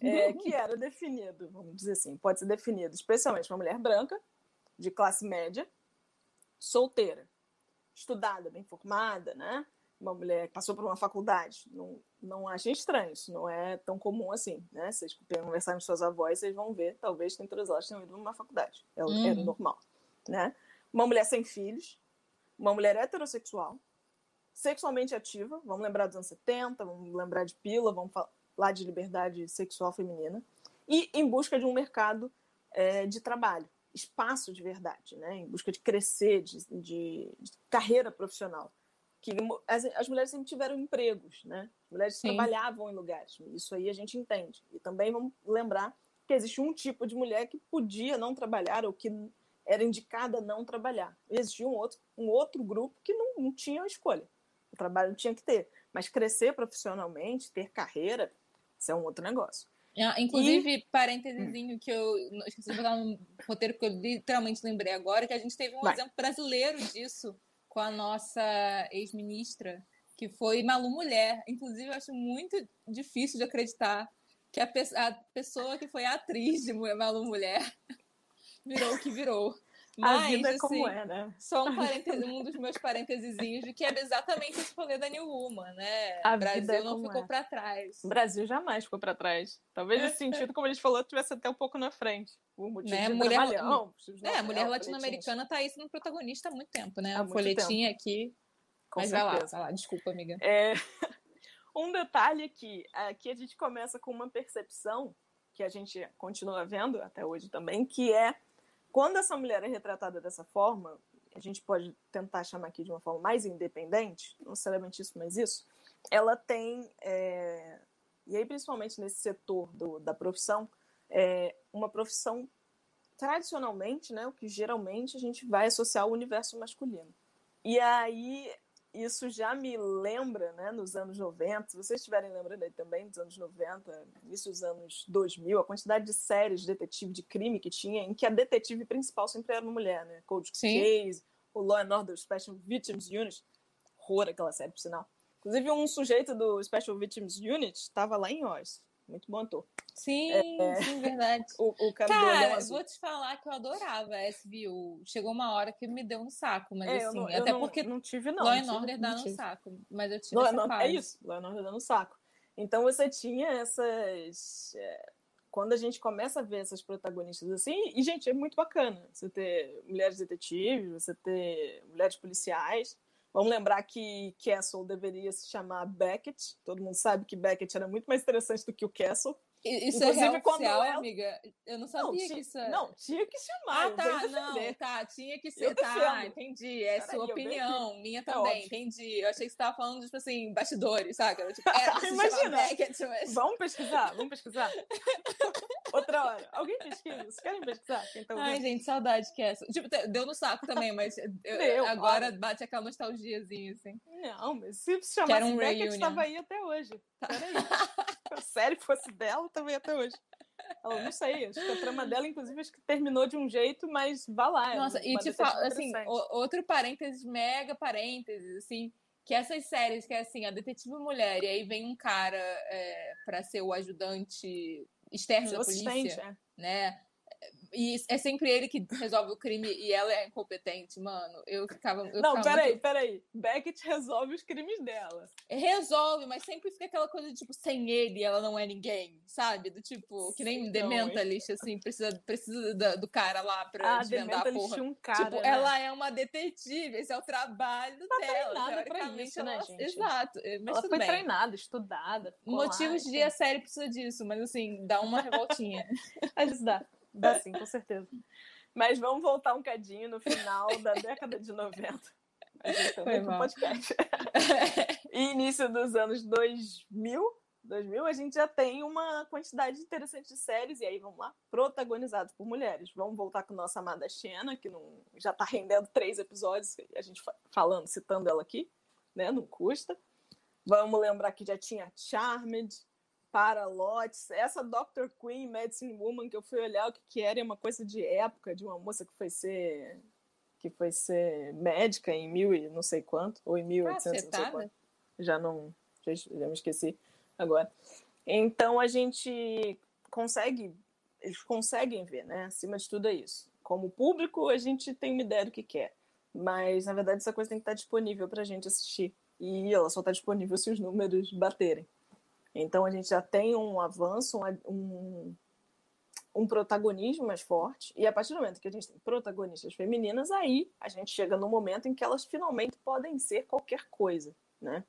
é, *laughs* que era definido, vamos dizer assim, pode ser definido especialmente uma mulher branca, de classe média, solteira, estudada, bem formada, né? Uma mulher que passou por uma faculdade. Não, não achem estranho, isso não é tão comum assim, né? Vocês conversarem com suas avós, vocês vão ver, talvez todas elas tenham ido numa faculdade. É o, Uhum. é normal, né? Uma mulher sem filhos, uma mulher heterossexual, sexualmente ativa, vamos lembrar dos anos 70, vamos lembrar de pílula, vamos falar de liberdade sexual feminina, e em busca de um mercado é, de trabalho, espaço de verdade, né? em busca de crescer, de, de- de carreira profissional. Que as, as mulheres sempre tiveram empregos, né? As mulheres Sim. trabalhavam em lugares, isso aí a gente entende. E também vamos lembrar que existe um tipo de mulher que podia não trabalhar ou que era indicada a não trabalhar. E existia um outro, um outro grupo que não, não tinha escolha. O trabalho tinha que ter. Mas crescer profissionalmente, ter carreira, isso é um outro negócio. Ah, inclusive, parênteses que eu esqueci de botar no roteiro, que eu literalmente lembrei agora, que a gente teve um Vai. exemplo brasileiro disso com a nossa ex-ministra, que foi Malu Mulher. Inclusive, eu acho muito difícil de acreditar que a, pe- a pessoa que foi a atriz de Malu Mulher *laughs* virou o que virou. Mas, a vida é como assim, é, né? Só um, *laughs* parêntese, um dos meus parênteses de que é exatamente esse rolê da New Woman, né? A o Brasil é não ficou é. pra trás. O Brasil jamais ficou para trás. Talvez nesse *laughs* sentido, como a gente falou, tivesse até um pouco na frente. O motivo Né, de mulher- de É, mulher latino-americana tá aí sendo protagonista há muito tempo, né? Há A folhetinha aqui. Com Mas vai lá, certeza. vai lá, desculpa, amiga. É, *laughs* um detalhe aqui, aqui a gente começa com uma percepção que a gente continua vendo até hoje também, que é quando essa mulher é retratada dessa forma, a gente pode tentar chamar aqui de uma forma mais independente, não necessariamente isso, mas isso, ela tem, é, e aí principalmente nesse setor do, da profissão, é, uma profissão tradicionalmente, né, o que geralmente a gente vai associar ao universo masculino. E aí isso já me lembra, né, nos anos 90, se vocês estiverem lembrando aí também dos anos 90, isso dos anos 2000, a quantidade de séries de detetive de crime que tinha, em que a detetive principal sempre era uma mulher, né? Cold Sim. Case, o Law and Order Special Victims Unit, horror aquela série, por sinal. Inclusive, um sujeito do Special Victims Unit estava lá em Oz. Muito bom ator. Sim, sim, verdade. *laughs* O, o cara olhão Cara, azul. vou te falar que eu adorava a SVU. Chegou uma hora que me deu um saco, mas É, eu assim, não, até não- porque não tive, não. Law não and Order não dá no tive. saco. Mas eu tive Law essa fase. é isso, Law and Order dando saco. Então você tinha essas. é, quando a gente começa a ver essas protagonistas assim, e, gente, é muito bacana você ter mulheres detetives, você ter mulheres policiais. Vamos lembrar que Castle deveria se chamar Beckett. Todo mundo sabe que Beckett era muito mais interessante do que o Castle. Isso é Inclusive, é real quando oficial, ela... amiga? Eu não sabia não, que isso era. Não, tinha que chamar. Ah, tá, não, tá, tinha que ser. Tá, entendi. É sua opinião, minha é também, é entendi. Eu achei que você estava falando, tipo assim, bastidores, saca? Tipo, *laughs* era Imagina. Beckett, mas... Vamos pesquisar, vamos pesquisar. *laughs* Outra hora. Alguém pesquisa? Vocês querem pesquisar? Tá Ai, gente, saudade que é essa. Tipo, deu no saco também, mas eu, Deu, agora olha. bate aquela nostalgiazinha, assim. Não, mas se chamasse um Beckett, estava aí até hoje. Peraí. *laughs* Se *laughs* a série fosse dela, também até hoje. Ela não sei, acho que a trama dela, inclusive, acho que terminou de um jeito, mas vá lá. É Nossa, e te falo, assim, outro parênteses, mega parênteses, assim, que essas séries que é assim, a detetive mulher, e aí vem um cara é, para ser o ajudante externo da polícia, é. né? E é sempre ele que resolve o crime e ela é incompetente, mano. Eu ficava. Eu não, ficava peraí, muito... peraí. Beckett resolve os crimes dela. Resolve, mas sempre fica aquela coisa de tipo, sem ele ela não é ninguém, sabe? Do tipo, que nem Dementalist, assim, precisa, precisa do, do cara lá pra ah, desvendar a porra. Um cara, tipo, né? ela é uma detetive, esse é o trabalho tá dela. Teoricamente, isso, ela... né, gente? Exato. Mas ela foi bem. treinada, estudada. Motivos lá, de a série precisa disso, mas assim, dá uma revoltinha. *laughs* Vezes dá. Dá sim, com certeza. Mas vamos voltar um cadinho no final da década de 90. A gente também tá podcast. *laughs* e início dos anos 2000, 2000, a gente já tem uma quantidade interessante de séries, e aí vamos lá, protagonizadas por mulheres. Vamos voltar com nossa amada Xena, que não, já está rendendo três episódios, a gente falando, citando ela aqui, né? Não custa. Vamos lembrar que já tinha Charmed, para lotes. Essa Dr. Queen, Medicine Woman, que eu fui olhar o que, que era, é uma coisa de época, de uma moça que foi ser que foi ser médica em mil e não sei quanto, ou em 1800, ah, não sei quanto. Já não, já, já me esqueci agora. Então a gente consegue, eles conseguem ver, né? Acima de tudo é isso. Como público, a gente tem uma ideia do que quer. Mas, na verdade, essa coisa tem que estar disponível para a gente assistir. E ela só está disponível se os números baterem. Então a gente já tem um avanço, um, um protagonismo mais forte, e a partir do momento que a gente tem protagonistas femininas, aí a gente chega no momento em que elas finalmente podem ser qualquer coisa, né?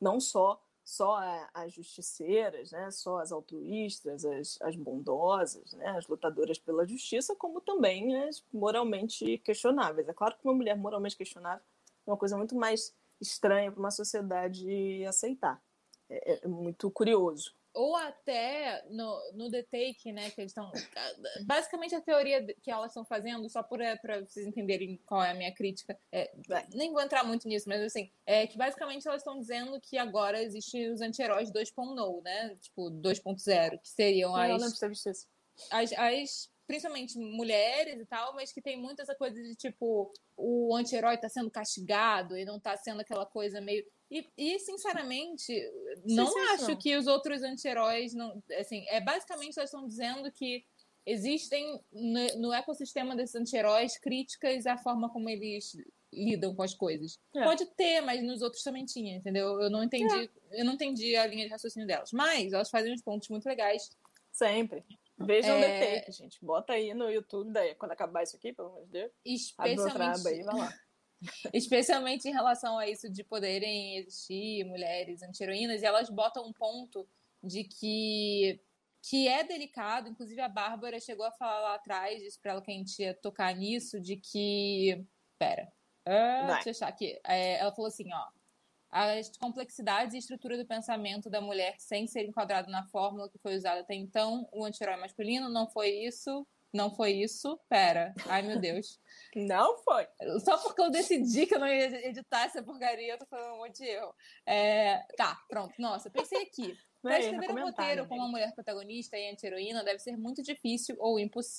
Não só só as justiceiras, né? Só as altruístas, as, as bondosas, né? As lutadoras pela justiça, como também as moralmente questionáveis. É claro que uma mulher moralmente questionável é uma coisa muito mais estranha para uma sociedade aceitar é, é muito curioso. Ou até no, no The Take, né, que eles estão. Basicamente a teoria que elas estão fazendo, só para vocês entenderem qual é a minha crítica, é, nem vou entrar muito nisso, mas assim, é que basicamente elas estão dizendo que agora existem os anti-heróis 2.0, né? Tipo, 2.0, que seriam as. Não, não precisa isso. As, as principalmente mulheres e tal, mas que tem muito essa coisa de tipo, o anti-herói tá sendo castigado e não tá sendo aquela coisa meio. E, e sinceramente, não sim, sim, acho não. que os outros anti-heróis não. Assim, é basicamente elas estão dizendo que existem no, no ecossistema desses anti-heróis críticas à forma como eles lidam com as coisas. É. Pode ter, mas nos outros também tinha, entendeu? Eu não entendi, é. eu não entendi a linha de raciocínio delas. Mas elas fazem uns pontos muito legais. Sempre. Vejam é... The Take, gente. Bota aí no YouTube daí, quando acabar isso aqui, pelo amor de Deus. Especialmente... Aí, vai lá. *laughs* Especialmente em relação a isso de poderem existir mulheres anti-heroínas, e elas botam um ponto de que que é delicado, inclusive a Bárbara chegou a falar lá atrás, disse para ela que a gente ia tocar nisso, de que. Pera. Ah, deixa eu achar aqui. É, ela falou assim: ó, as complexidades e estrutura do pensamento da mulher sem ser enquadrado na fórmula que foi usada até então, o anti-herói masculino, não foi isso, não foi isso, pera, ai meu Deus. Não foi. Só porque eu decidi que eu não ia editar essa porcaria, eu tô falando um monte de erro. É, tá, pronto, nossa, pensei aqui. Para escrever um roteiro com uma mulher protagonista e anti-heroína deve ser muito difícil ou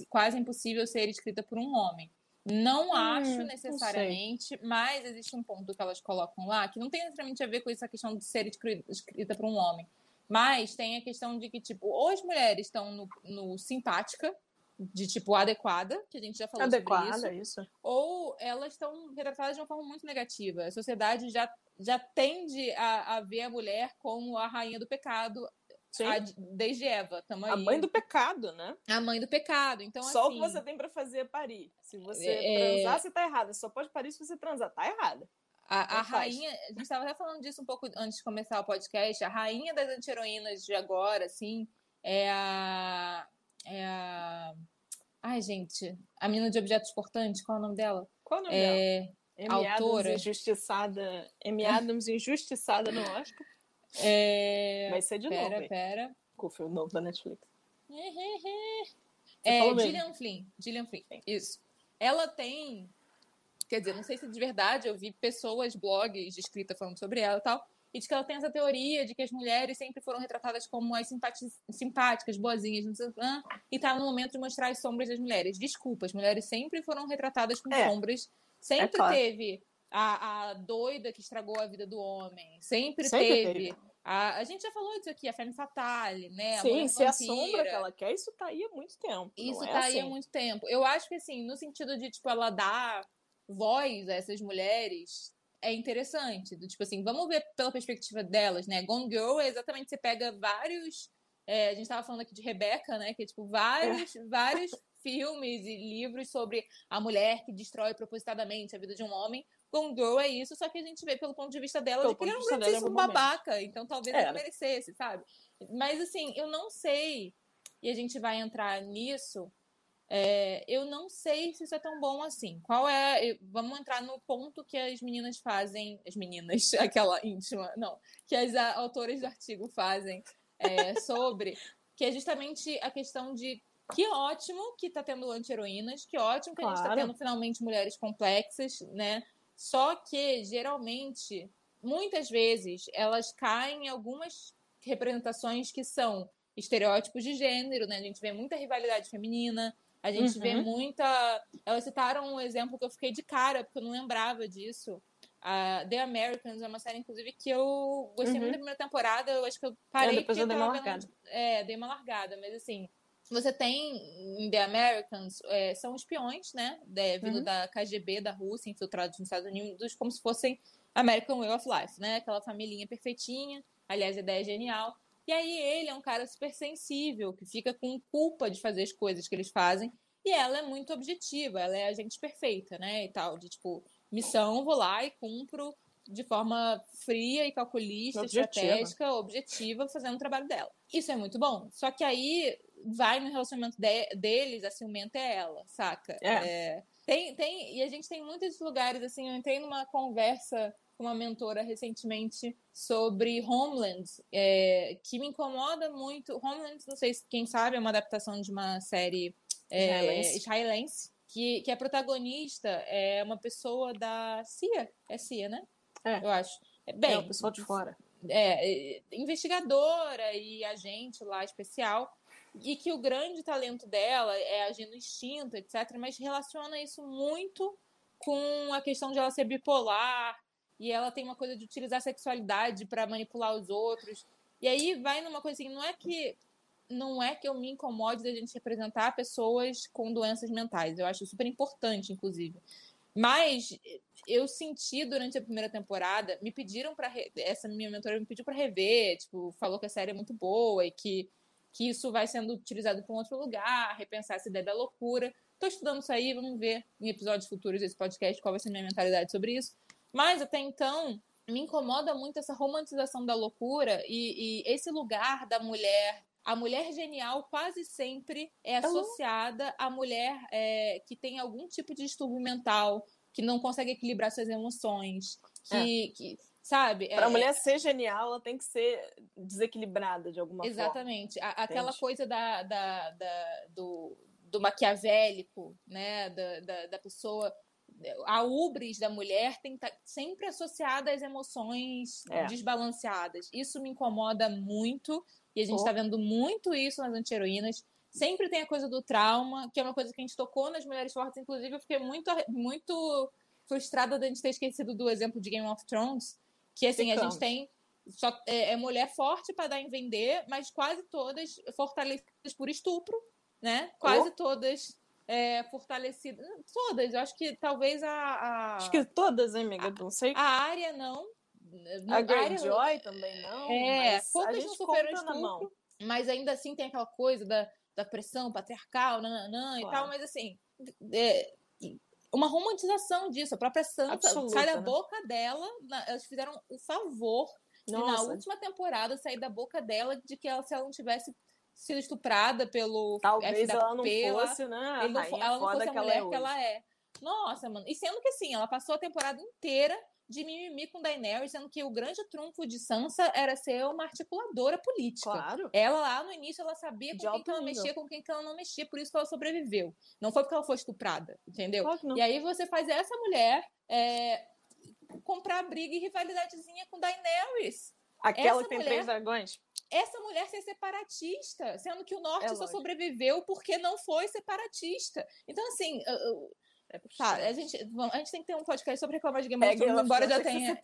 quase impossível ser escrita por um homem. Não hum, acho necessariamente, não mas existe um ponto que elas colocam lá que não tem necessariamente a ver com essa questão de ser escrita por um homem. Mas tem a questão de que, tipo, ou as mulheres estão no, no simpática, de tipo adequada, que a gente já falou adequada, sobre isso, isso. ou elas estão retratadas de uma forma muito negativa. A sociedade já, já tende a, a ver a mulher como a rainha do pecado a, desde Eva, tamo aí. A mãe do pecado, né? A mãe do pecado. Então, Só assim, o que você tem para fazer é parir. Se você é... transar, você tá errada. Só pode parir se você transar. Tá errada. A, a rainha, a gente estava até falando disso um pouco antes de começar o podcast. A rainha das anti-heroínas de agora, assim, é a. É a. Ai, gente, a mina de objetos cortantes, qual é o nome dela? Qual é o nome é... dela? Amy autora. Adams injustiçada. Amy Adams injustiçada no Oscar. *laughs* É... Vai ser de pera, novo. Pera, pera. Foi o novo da Netflix? *laughs* é, Gillian Flynn. Gillian Flynn, isso. Ela tem. Quer dizer, não sei se de verdade eu vi pessoas, blogs de escrita falando sobre ela e tal. E de que ela tem essa teoria de que as mulheres sempre foram retratadas como as simpáticas, boazinhas, não sei, ah, e tá no momento de mostrar as sombras das mulheres. Desculpa, as mulheres sempre foram retratadas com É. sombras. Sempre É claro. teve a, a doida que estragou a vida do homem. Sempre, Sempre teve. teve. A, a gente já falou disso aqui, a Femme Fatale, né? A Sim, se é a sombra que ela quer, isso tá aí há muito tempo. Isso não é tá aí há assim. muito tempo. Eu acho que, assim, no sentido de, tipo, ela dar voz a essas mulheres é interessante. Do, tipo assim, vamos ver pela perspectiva delas, né? Gone Girl é exatamente, você pega vários... é, a gente tava falando aqui de Rebecca, né? Que é, tipo, vários, vários *laughs* filmes e livros sobre a mulher que destrói propositadamente a vida de um homem. Gone Girl é isso, só que a gente vê pelo ponto de vista dela de que ele era de um algum momento. babaca. Então talvez ele merecesse, sabe? Mas, assim, eu não sei... E a gente vai entrar nisso... É, eu não sei se isso é tão bom assim. Qual é? Vamos entrar no ponto que as meninas fazem, as meninas, *laughs* aquela íntima, não, que as autoras do artigo fazem é, sobre, que é justamente a questão de que ótimo que tá tendo anti-heroínas, que ótimo que a gente tá Claro. tendo finalmente mulheres complexas, né? Só que geralmente, muitas vezes, elas caem em algumas representações que são estereótipos de gênero, né? A gente vê muita rivalidade feminina, a gente vê Uhum. muita. Elas citaram um exemplo que eu fiquei de cara, porque eu não lembrava disso. A The Americans é uma série, inclusive, que eu gostei Uhum. muito da primeira temporada. Eu acho que eu parei. É, depois eu dei uma tava vendo- largada. É, dei uma largada, mas assim. Você tem em The Americans, é, são espiões, né? de- vindo Uhum. da KGB da Rússia, infiltrados nos Estados Unidos, como se fossem American Way of Life, né? Aquela família perfeitinha. Aliás, a ideia é genial. E aí ele é um cara super sensível, que fica com culpa de fazer as coisas que eles fazem. E ela é muito objetiva, ela é a gente perfeita, né? E tal, de tipo, missão, vou lá e cumpro de forma fria e calculista, Objetiva. estratégica, objetiva, fazendo o trabalho dela. Isso é muito bom. Só que aí vai no relacionamento de- deles, a ciumenta é ela, saca? É. tem, tem, e a gente tem muitos lugares, assim, eu entrei numa conversa com uma mentora recentemente sobre Homeland, é, que me incomoda muito. Homeland, não sei se quem sabe, é uma adaptação de uma série é, Israelense. que, que a protagonista é uma pessoa da CIA. É CIA, né? É. Eu acho. É, Bem, é o pessoal de fora. é, é, investigadora e agente lá especial, e que o grande talento dela é agir no instinto, etc., mas relaciona isso muito com a questão de ela ser bipolar, e ela tem uma coisa de utilizar a sexualidade para manipular os outros. E aí vai numa coisa assim, não é que não é que eu me incomode da gente representar pessoas com doenças mentais. Eu acho super importante, inclusive. Mas eu senti durante a primeira temporada, me pediram para essa minha mentora me pediu para rever, tipo, falou que a série é muito boa e que que isso vai sendo utilizado para um outro lugar, repensar essa ideia da loucura. Estou estudando isso aí, vamos ver em episódios futuros desse podcast qual vai ser a minha mentalidade sobre isso. Mas até então, me incomoda muito essa romantização da loucura e, e esse lugar da mulher. A mulher genial quase sempre é associada à mulher é, que tem algum tipo de distúrbio mental, que não consegue equilibrar suas emoções, que, que sabe? Para a é- mulher ser genial, ela tem que ser desequilibrada de alguma forma. Exatamente. Aquela coisa da, da, da- do, do maquiavélico, né? Da, da, da pessoa. A ubris da mulher tem que estar sempre associada às emoções É. desbalanceadas. Isso me incomoda muito, e a gente Oh. está vendo muito isso nas anti-heroínas. Sempre tem a coisa do trauma, que é uma coisa que a gente tocou nas mulheres fortes. Inclusive, eu fiquei muito, muito frustrada de a gente ter esquecido do exemplo de Game of Thrones, que assim, a Ficamos. gente tem só é, é mulher forte para dar em vender, mas quase todas fortalecidas por estupro, né? Quase Oh. todas é, fortalecidas. Todas, eu acho que talvez a. a... Acho que todas, hein, amiga? Não sei. A área não. A Greyjoy também não. É, poucas não na estupro. mas ainda assim tem aquela coisa da, da pressão patriarcal, nananã claro. e tal, mas assim, é, uma romantização disso. A própria Santa Absoluta, sai da né? boca dela, elas fizeram o favor de, na última temporada, sair da boca dela de que ela, se ela não tivesse sido estuprada pelo Talvez FWP, ela não fosse, né? Ele não, ela não fosse a mulher que ela, é que ela é. Nossa, mano. E sendo que assim, ela passou a temporada inteira de mimimi com Daenerys, sendo que o grande trunfo de Sansa era ser uma articuladora política. Claro. Ela lá no início ela sabia com de quem que ela mexia, com quem que ela não mexia, por isso que ela sobreviveu. Não foi porque ela foi estuprada, entendeu? Claro e aí você faz essa mulher é, comprar briga e rivalidadezinha com Daenerys. Aquela essa que tem mulher, três dragões? Essa mulher ser separatista, sendo que o norte é só lógico. sobreviveu porque não foi separatista. Então, assim, é tá, a gente, a gente tem que ter um podcast sobre reclamar de Game of Thrones, embora já tenha,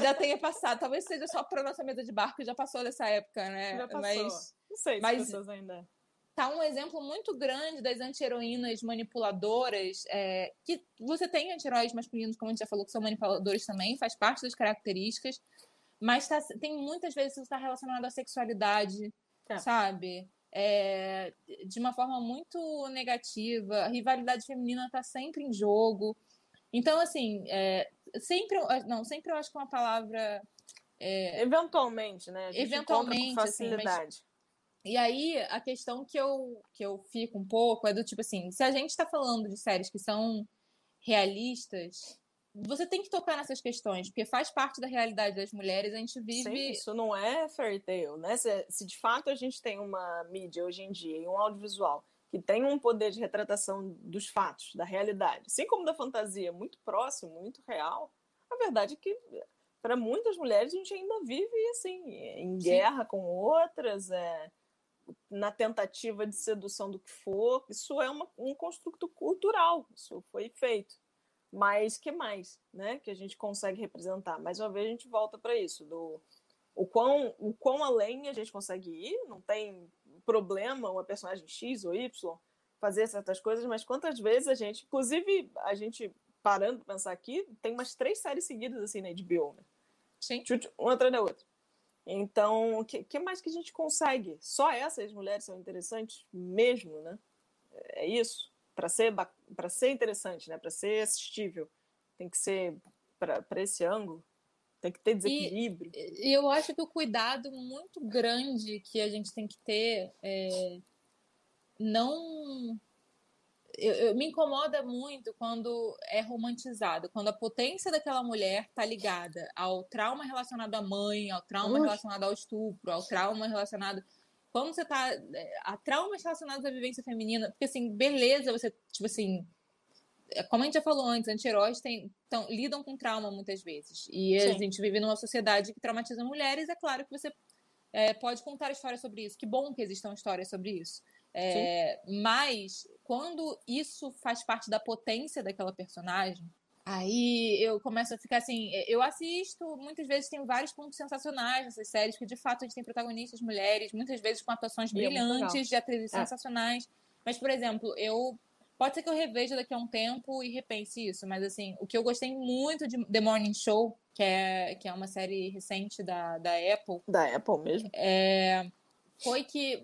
já tenha passado. Talvez seja só para nossa mesa de barco, já passou dessa época, né? Já passou. Mas, Não sei se mas pessoas ainda. Tá um exemplo muito grande das anti-heroínas manipuladoras, é, que você tem anti-heróis masculinos, como a gente já falou, que são manipuladores também, faz parte das características, mas tá, tem muitas vezes isso está relacionado à sexualidade, é. sabe? é, de uma forma muito negativa. A rivalidade feminina está sempre em jogo. Então, assim, é, sempre, não, sempre eu acho que é uma palavra. É, eventualmente, né? eventualmente, facilidade. Assim, mas, e aí, a questão que eu, que eu fico um pouco é do tipo assim: se a gente está falando de séries que são realistas, você tem que tocar nessas questões, porque faz parte da realidade das mulheres. A gente vive. Sim, isso não é fairy tale, né? Se, se, de fato a gente tem uma mídia hoje em dia e um audiovisual que tem um poder de retratação dos fatos, da realidade, assim como da fantasia, muito próximo, muito real, a verdade é que para muitas mulheres a gente ainda vive assim, em guerra Sim. com outras, é, na tentativa de sedução do que for. Isso é uma, um construto cultural, isso foi feito. Mas que mais, né? Que a gente consegue representar. Mais uma vez a gente volta para isso, do o quão, o quão além a gente consegue ir, não tem problema uma personagem X ou Y fazer certas coisas, mas quantas vezes a gente, inclusive a gente parando para pensar aqui, tem umas três séries seguidas assim na HBO, né? Sim. Uma atrás da outra. Então, o que, que mais que a gente consegue? Só essas mulheres são interessantes mesmo, né? É isso para ser para ser interessante, né? Para ser assistível, tem que ser para esse ângulo, tem que ter desequilíbrio. E, eu acho que o cuidado muito grande que a gente tem que ter é não eu, eu, me incomoda muito quando é romantizado, quando a potência daquela mulher está ligada ao trauma relacionado à mãe, ao trauma Ui. relacionado ao estupro, ao trauma relacionado quando você tá. É, a traumas relacionados à vivência feminina, porque assim, beleza, você, tipo assim. É, como a gente já falou antes, anti-heróis lidam com trauma muitas vezes. E Sim. a gente vive numa sociedade que traumatiza mulheres, é claro que você é, pode contar histórias sobre isso. Que bom que existam histórias sobre isso. É, mas quando isso faz parte da potência daquela personagem, Aí eu começo a ficar assim, eu assisto, muitas vezes tem vários pontos sensacionais nessas séries, que de fato a gente tem protagonistas mulheres, muitas vezes com atuações é brilhantes, de atrizes é. sensacionais. Mas, por exemplo, eu. Pode ser que eu reveja daqui a um tempo e repense isso, mas assim, o que eu gostei muito de The Morning Show, que é, que é uma série recente da, da Apple. Da Apple mesmo? É, foi que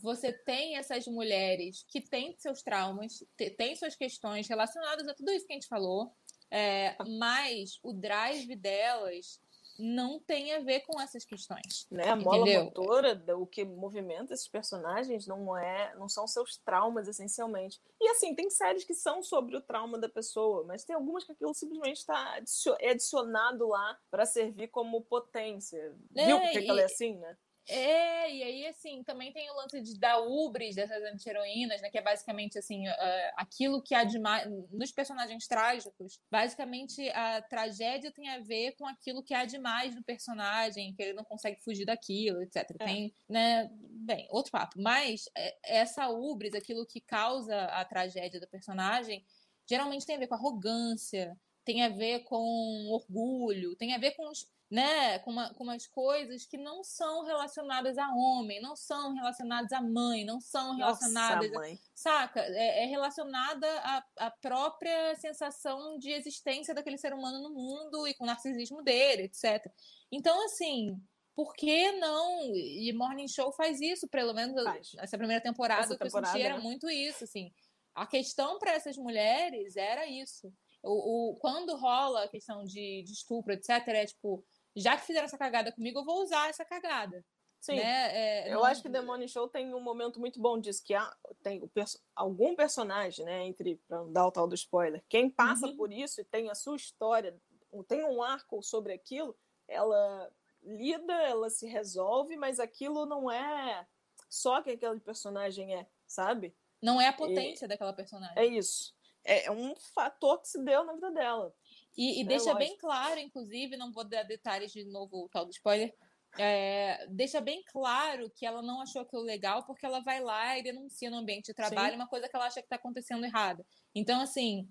você tem essas mulheres que têm seus traumas, têm suas questões relacionadas a tudo isso que a gente falou, é, mas o drive delas não tem a ver com essas questões. Né? A mola entendeu? motora, o que movimenta esses personagens não é, não são seus traumas essencialmente. E assim, tem séries que são sobre o trauma da pessoa, mas tem algumas que aquilo simplesmente está é adicionado lá para servir como potência. É, Viu porque e, ela é assim, né? É, e aí, assim, também tem o lance de, da ubris dessas anti-heroínas, né? Que é basicamente, assim, uh, aquilo que há de mais... Nos personagens trágicos, basicamente a tragédia tem a ver com aquilo que há de mais no personagem, que ele não consegue fugir daquilo, etc. É. Tem, né? Bem, outro papo. Mas é, essa ubris, aquilo que causa a tragédia do personagem, geralmente tem a ver com arrogância, tem a ver com orgulho, tem a ver com... Os, né, com, uma, com umas coisas que não são relacionadas a homem, não são relacionadas a mãe, não são relacionadas. Nossa. A, saca? É, é relacionada à, à própria sensação de existência daquele ser humano no mundo e com o narcisismo dele, etc. Então, assim, por que não? E Morning Show faz isso, pelo menos faz. essa primeira temporada, essa temporada, que eu senti era né? muito isso, assim. A questão para essas mulheres era isso. O, o, quando rola a questão de, de estupro, etc., é tipo, já que fizeram essa cagada comigo, eu vou usar essa cagada. Sim. Né? É, eu não... acho que The Morning Show tem um momento muito bom disso, que há, tem perso algum personagem, né, entre, para dar o tal do spoiler, quem passa uhum. por isso e tem a sua história, tem um arco sobre aquilo, ela lida, ela se resolve, mas aquilo não é só que aquele personagem é, sabe? Não é a potência e... daquela personagem. É isso. É um fator que se deu na vida dela. E, e é deixa lógico. bem claro, inclusive, não vou dar detalhes de novo, o tal do spoiler, é, deixa bem claro que ela não achou aquilo legal porque ela vai lá e denuncia no ambiente de trabalho Sim. uma coisa que ela acha que está acontecendo errada. Então, assim.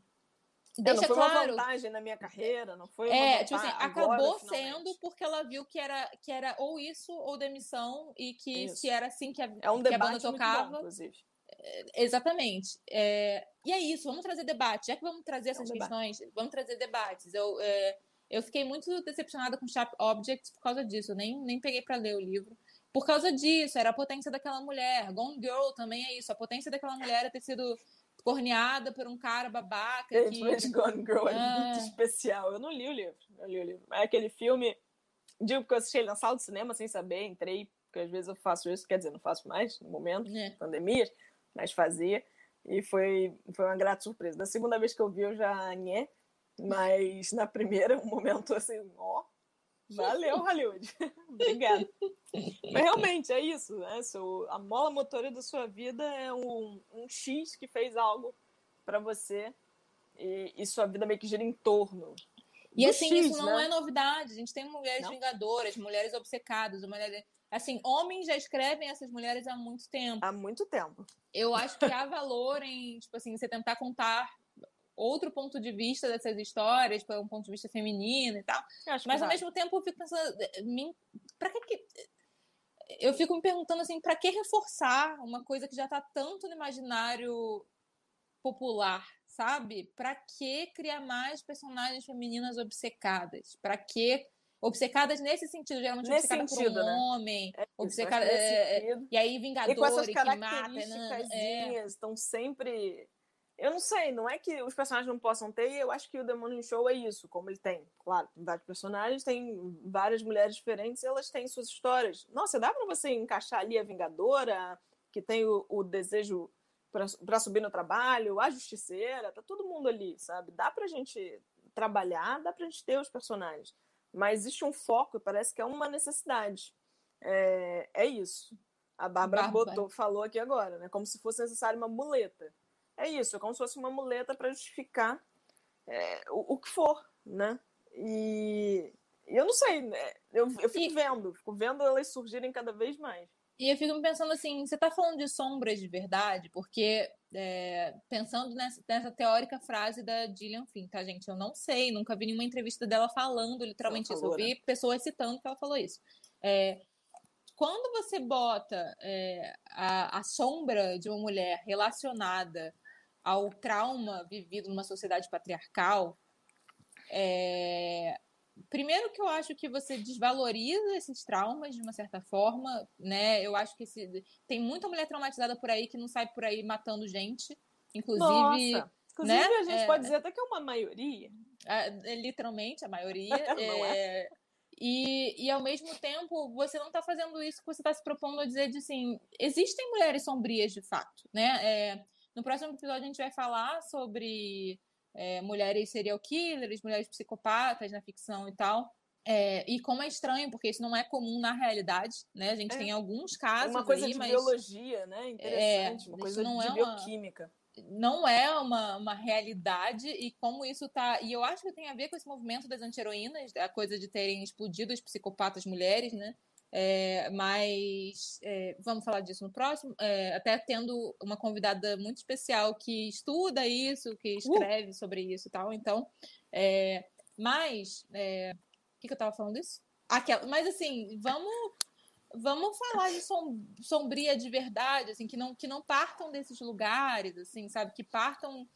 Deixa é, não foi claro, uma vantagem na minha carreira, não foi É, tipo assim, acabou agora, sendo porque ela viu que era, que era ou isso ou demissão e que isso. se era assim que a, é um que a banda tocava. Bom, inclusive. Exatamente. É, e é isso, vamos trazer debate. Já que vamos trazer essas é um questões, vamos trazer debates. Eu, é, eu fiquei muito decepcionada com Sharp Objects por causa disso. Eu nem, nem peguei para ler o livro. Por causa disso, era a potência daquela mulher. Gone Girl também é isso. A potência daquela mulher é ter sido corneada por um cara babaca. Que... Gone Girl é ah. muito especial. Eu não li o livro. Eu li o livro. É aquele filme. Digo porque eu assisti ele na sala de cinema sem saber, entrei, porque às vezes eu faço isso, quer dizer, não faço mais no momento, é. pandemias, mas fazia. E foi, foi uma grata surpresa. Da segunda vez que eu vi, eu já nhé. Mas na primeira, um momento assim, ó, valeu, *laughs* Hollywood. *laughs* Obrigada. Mas realmente é isso, né? Seu, a mola motora da sua vida é um, um X que fez algo para você e, e, sua vida meio que gira em torno. E assim, X, isso não né? é novidade. A gente tem mulheres não. vingadoras, mulheres obcecadas, mulheres. Assim, homens já escrevem essas mulheres há muito tempo. Há muito tempo. Eu acho que há valor em, tipo assim, você tentar contar outro ponto de vista dessas histórias, um ponto de vista feminino e tal. Mas ao mesmo tempo eu fico pensando, para que, que eu fico me perguntando assim, para que reforçar uma coisa que já está tanto no imaginário popular, sabe? Para que criar mais personagens femininas obcecadas? Para que obcecadas nesse sentido, geralmente nesse obcecada sentido, por um né? homem, é obcecada é, é, e aí vingadores e com essas que mata, né? Estão sempre eu não sei, não é que os personagens não possam ter, e eu acho que o Morning Show é isso, como ele tem. Claro, tem vários personagens, tem várias mulheres diferentes, elas têm suas histórias. Nossa, dá para você encaixar ali a Vingadora, que tem o, o desejo para subir no trabalho, a Justiceira, tá todo mundo ali, sabe? Dá pra gente trabalhar, dá pra gente ter os personagens. Mas existe um foco e parece que é uma necessidade. É, é isso. A Bárbara botou, falou aqui agora, né? Como se fosse necessário uma muleta é isso, é como se fosse uma muleta para justificar é, o, o, que for, né? E, e eu não sei, né? eu, eu fico e... vendo, fico vendo elas surgirem cada vez mais. E eu fico pensando assim, você está falando de sombras de verdade, porque é, pensando nessa, nessa, teórica frase da Gillian Finn, tá, gente? Eu não sei, nunca vi nenhuma entrevista dela falando literalmente isso. Eu vi né? pessoas citando que ela falou isso. É, quando você bota é, a, a sombra de uma mulher relacionada ao trauma vivido numa sociedade patriarcal, é... primeiro que eu acho que você desvaloriza esses traumas de uma certa forma, né? Eu acho que esse... tem muita mulher traumatizada por aí que não sai por aí matando gente, inclusive. Nossa. Inclusive, né? a gente é... pode dizer até que é uma maioria. É, literalmente, a maioria. *laughs* é? é? E, e ao mesmo tempo, você não está fazendo isso que você está se propondo a dizer de assim, existem mulheres sombrias de fato, né? É, no próximo episódio a gente vai falar sobre é, mulheres serial killers, mulheres psicopatas na ficção e tal. É, e como é estranho, porque isso não é comum na realidade, né? A gente é. tem alguns casos. Uma coisa aí, de mas... biologia, né? Interessante, é, uma coisa não de é bioquímica. Uma, não é uma, uma realidade, e como isso tá. E eu acho que tem a ver com esse movimento das anti-heroínas, a coisa de terem explodido as psicopatas mulheres, né? É, mas é, vamos falar disso no próximo. É, até tendo uma convidada muito especial que estuda isso, que escreve uh! sobre isso e tal. Então, é, mas é, o que, que eu estava falando disso? Aquela, mas assim, vamos vamos falar de som, sombria de verdade, assim, que não que não partam desses lugares, assim, sabe, que partam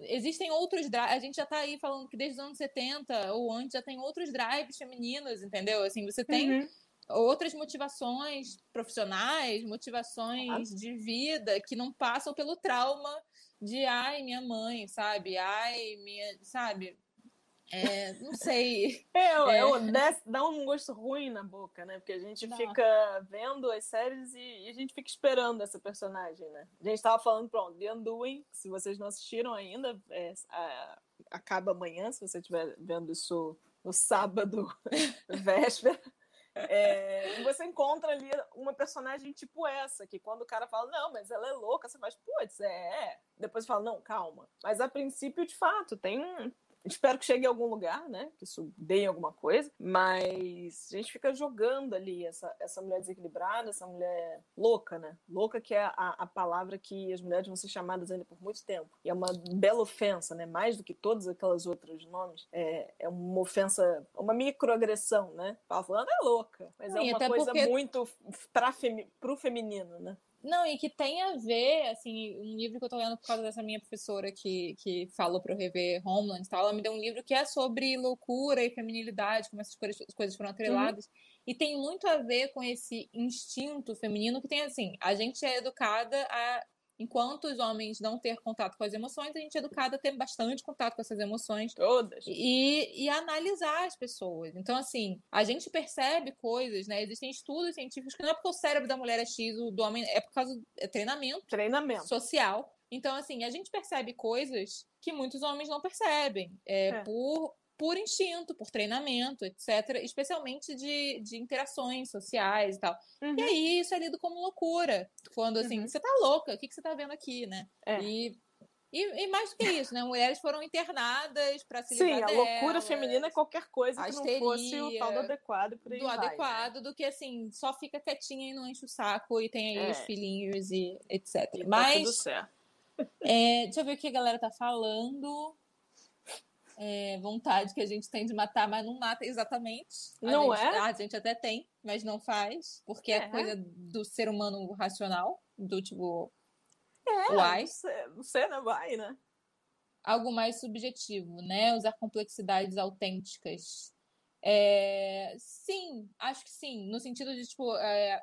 existem outros drives, a gente já está aí falando que desde os anos 70 ou antes já tem outros drives femininos, entendeu? Assim, você tem uhum outras motivações profissionais, motivações de vida que não passam pelo trauma de ai, minha mãe, sabe? Ai, minha, sabe? É, não sei. *laughs* É, é. é dá um gosto ruim na boca, né? Porque a gente Não. fica vendo as séries e, e, a gente fica esperando essa personagem, né? A gente tava falando, pronto, The Undoing, se vocês não assistiram ainda, é, a, acaba amanhã, se você estiver vendo isso no sábado, *laughs* véspera. É, você encontra ali uma personagem tipo essa, que quando o cara fala, não, mas ela é louca, você faz, putz, é. Depois fala, não, calma. Mas a princípio, de fato, tem, Espero que chegue a algum lugar, né? Que isso dê em alguma coisa. Mas a gente fica jogando ali essa, essa mulher desequilibrada, essa mulher louca, né? Louca que é a, a palavra que as mulheres vão ser chamadas ainda por muito tempo. E é uma bela ofensa, né? Mais do que todas aquelas outras nomes. É, é uma ofensa, uma microagressão, né? Fala falando é louca. Mas Sim, é uma coisa porque... muito para femi pro feminino, né? Não, e que tem a ver, assim, um livro que eu tô lendo por causa dessa minha professora que, que falou pra eu rever Homeland e tal, ela me deu um livro que é sobre loucura e feminilidade, como essas coisas, foram atreladas. Uhum. E tem muito a ver com esse instinto feminino que tem, assim, a gente é educada a enquanto os homens não ter contato com as emoções, a gente é educado a ter bastante contato com essas emoções. Todas. E, e analisar as pessoas. Então, assim, a gente percebe coisas, né? Existem estudos científicos que não é porque o cérebro da mulher é X, o do homem é por causa do é treinamento. Treinamento. Social. Então, assim, a gente percebe coisas que muitos homens não percebem. É, é. Por por instinto, por treinamento, etc., especialmente de, de interações sociais e tal. Uhum. E aí isso é lido como loucura. Quando assim, uhum. você tá louca, o que, que você tá vendo aqui, né? É. E, e, e, mais do que isso, né? Mulheres foram internadas para se Sim, a loucura feminina é qualquer coisa que não fosse o tal do adequado por aí Do vai, adequado, né? do que assim, só fica quietinha e não enche o saco e tem aí é. os filhinhos e etc. E Mas, tá tudo certo. *laughs* É, deixa eu ver o que a galera tá falando é, vontade que a gente tem de matar, mas não mata exatamente. A não gente, é? A gente até tem, mas não faz, porque é, é coisa do ser humano racional, do tipo. É, why? Você não vai, né? Algo mais subjetivo, né? Usar complexidades autênticas. É, sim, acho que sim, no sentido de, tipo. É,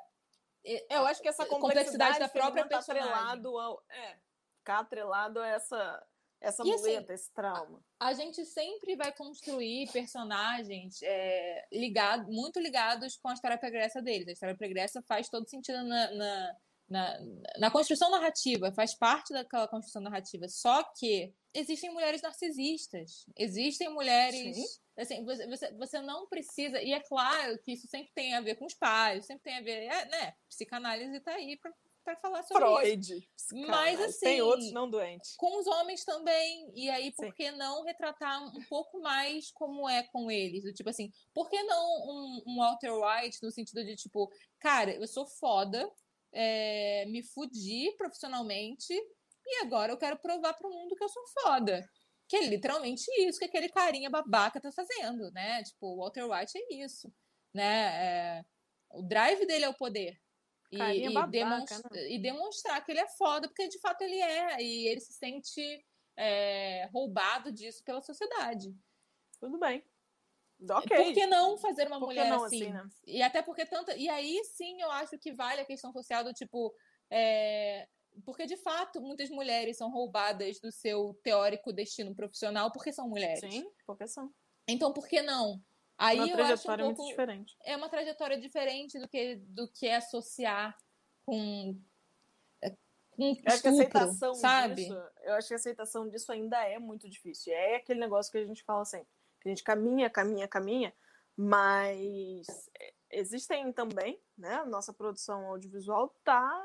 eu acho que essa complexidade, complexidade da própria tá atrelado ao. É, ficar atrelado a essa essa e, muleta, assim, esse trauma. A, a, gente sempre vai construir personagens é, ligado, muito ligados com a história pregressa deles. A história pregressa faz todo sentido na, na, na, na construção narrativa, faz parte daquela construção narrativa. Só que existem mulheres narcisistas, existem mulheres. Assim, você, você, você não precisa. E é claro que isso sempre tem a ver com os pais, sempre tem a ver. É, né? Psicanálise está aí para para falar sobre Freud, isso. Mas assim, tem outros não doentes. Com os homens também. E aí, por Sim. que não retratar um pouco mais como é com eles? Tipo assim, por que não um, um Walter White no sentido de tipo, cara, eu sou foda, é, me fudi profissionalmente e agora eu quero provar para o mundo que eu sou foda. Que é literalmente isso que aquele carinha babaca tá fazendo, né? Tipo, o Walter White é isso, né? É, o drive dele é o poder. E, e, babaca, demonstra, né? e, demonstrar que ele é foda, porque de fato ele é, e ele se sente é, roubado disso pela sociedade. Tudo bem. Ok. Por que não fazer uma mulher não, assim? assim né? E até porque tanta. E aí sim eu acho que vale a questão social do tipo. É... Porque, de fato, muitas mulheres são roubadas do seu teórico destino profissional porque são mulheres. Sim, porque são. Então, por que não? Aí uma trajetória um pouco, muito diferente. É uma trajetória diferente do que, do que associar com com eu acho que a aceitação sabe? disso, eu acho que a aceitação disso ainda é muito difícil. É aquele negócio que a gente fala sempre, que a gente caminha, caminha, caminha, mas existem também, né? A nossa produção audiovisual tá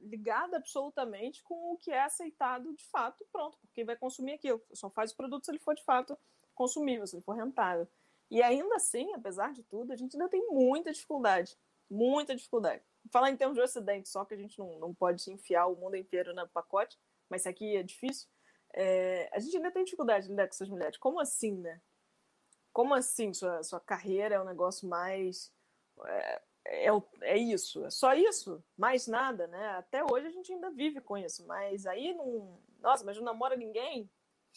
ligada absolutamente com o que é aceitado de fato, pronto, porque vai consumir aquilo. Só faz o produto se ele for de fato consumível, se ele for rentável. E ainda assim, apesar de tudo, a gente ainda tem muita dificuldade. Muita dificuldade. Falar em termos de Ocidente, só que a gente não, não pode enfiar o mundo inteiro no pacote, mas isso aqui é difícil. É, a gente ainda tem dificuldade de lidar com essas mulheres. Como assim, né? Como assim sua, sua carreira é um negócio mais. É, é, é, isso, é só isso, mais nada, né? Até hoje a gente ainda vive com isso, mas aí não. Nossa, mas não namora ninguém,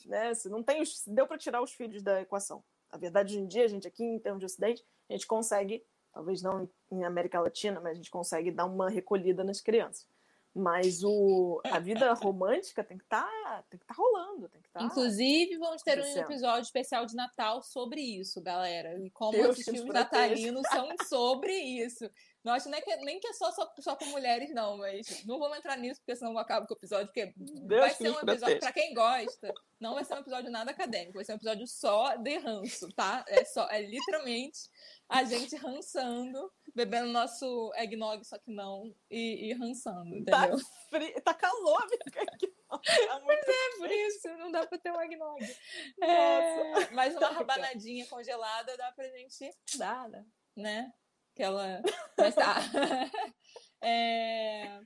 né? Se não tem. Deu para tirar os filhos da equação. A verdade, hoje em dia, a gente aqui, em termos de Ocidente, a gente consegue talvez não em América Latina, mas a gente consegue dar uma recolhida nas crianças. Mas o, a vida romântica tem que tá, estar tá rolando, tem que tá Inclusive, vamos ter um episódio especial de Natal sobre isso, galera. E como Deus os filmes natalinos são sobre isso. *laughs* Não acho nem que, nem que é só, só, só com mulheres, não, mas não vamos entrar nisso, porque senão eu acabo com o episódio, porque Deus vai ser um episódio, para quem gosta, não vai ser um episódio nada acadêmico, vai ser um episódio só de ranço, tá? É só, é literalmente a gente rançando, bebendo nosso eggnog, só que não, e, e rançando, tá entendeu? Tá, frio, tá calor, amiga. Tá muito é, por isso, não dá pra ter um eggnog. É, mas uma rabanadinha congelada dá pra gente dar, né? Aquela. *laughs* Mas tá. *laughs* é...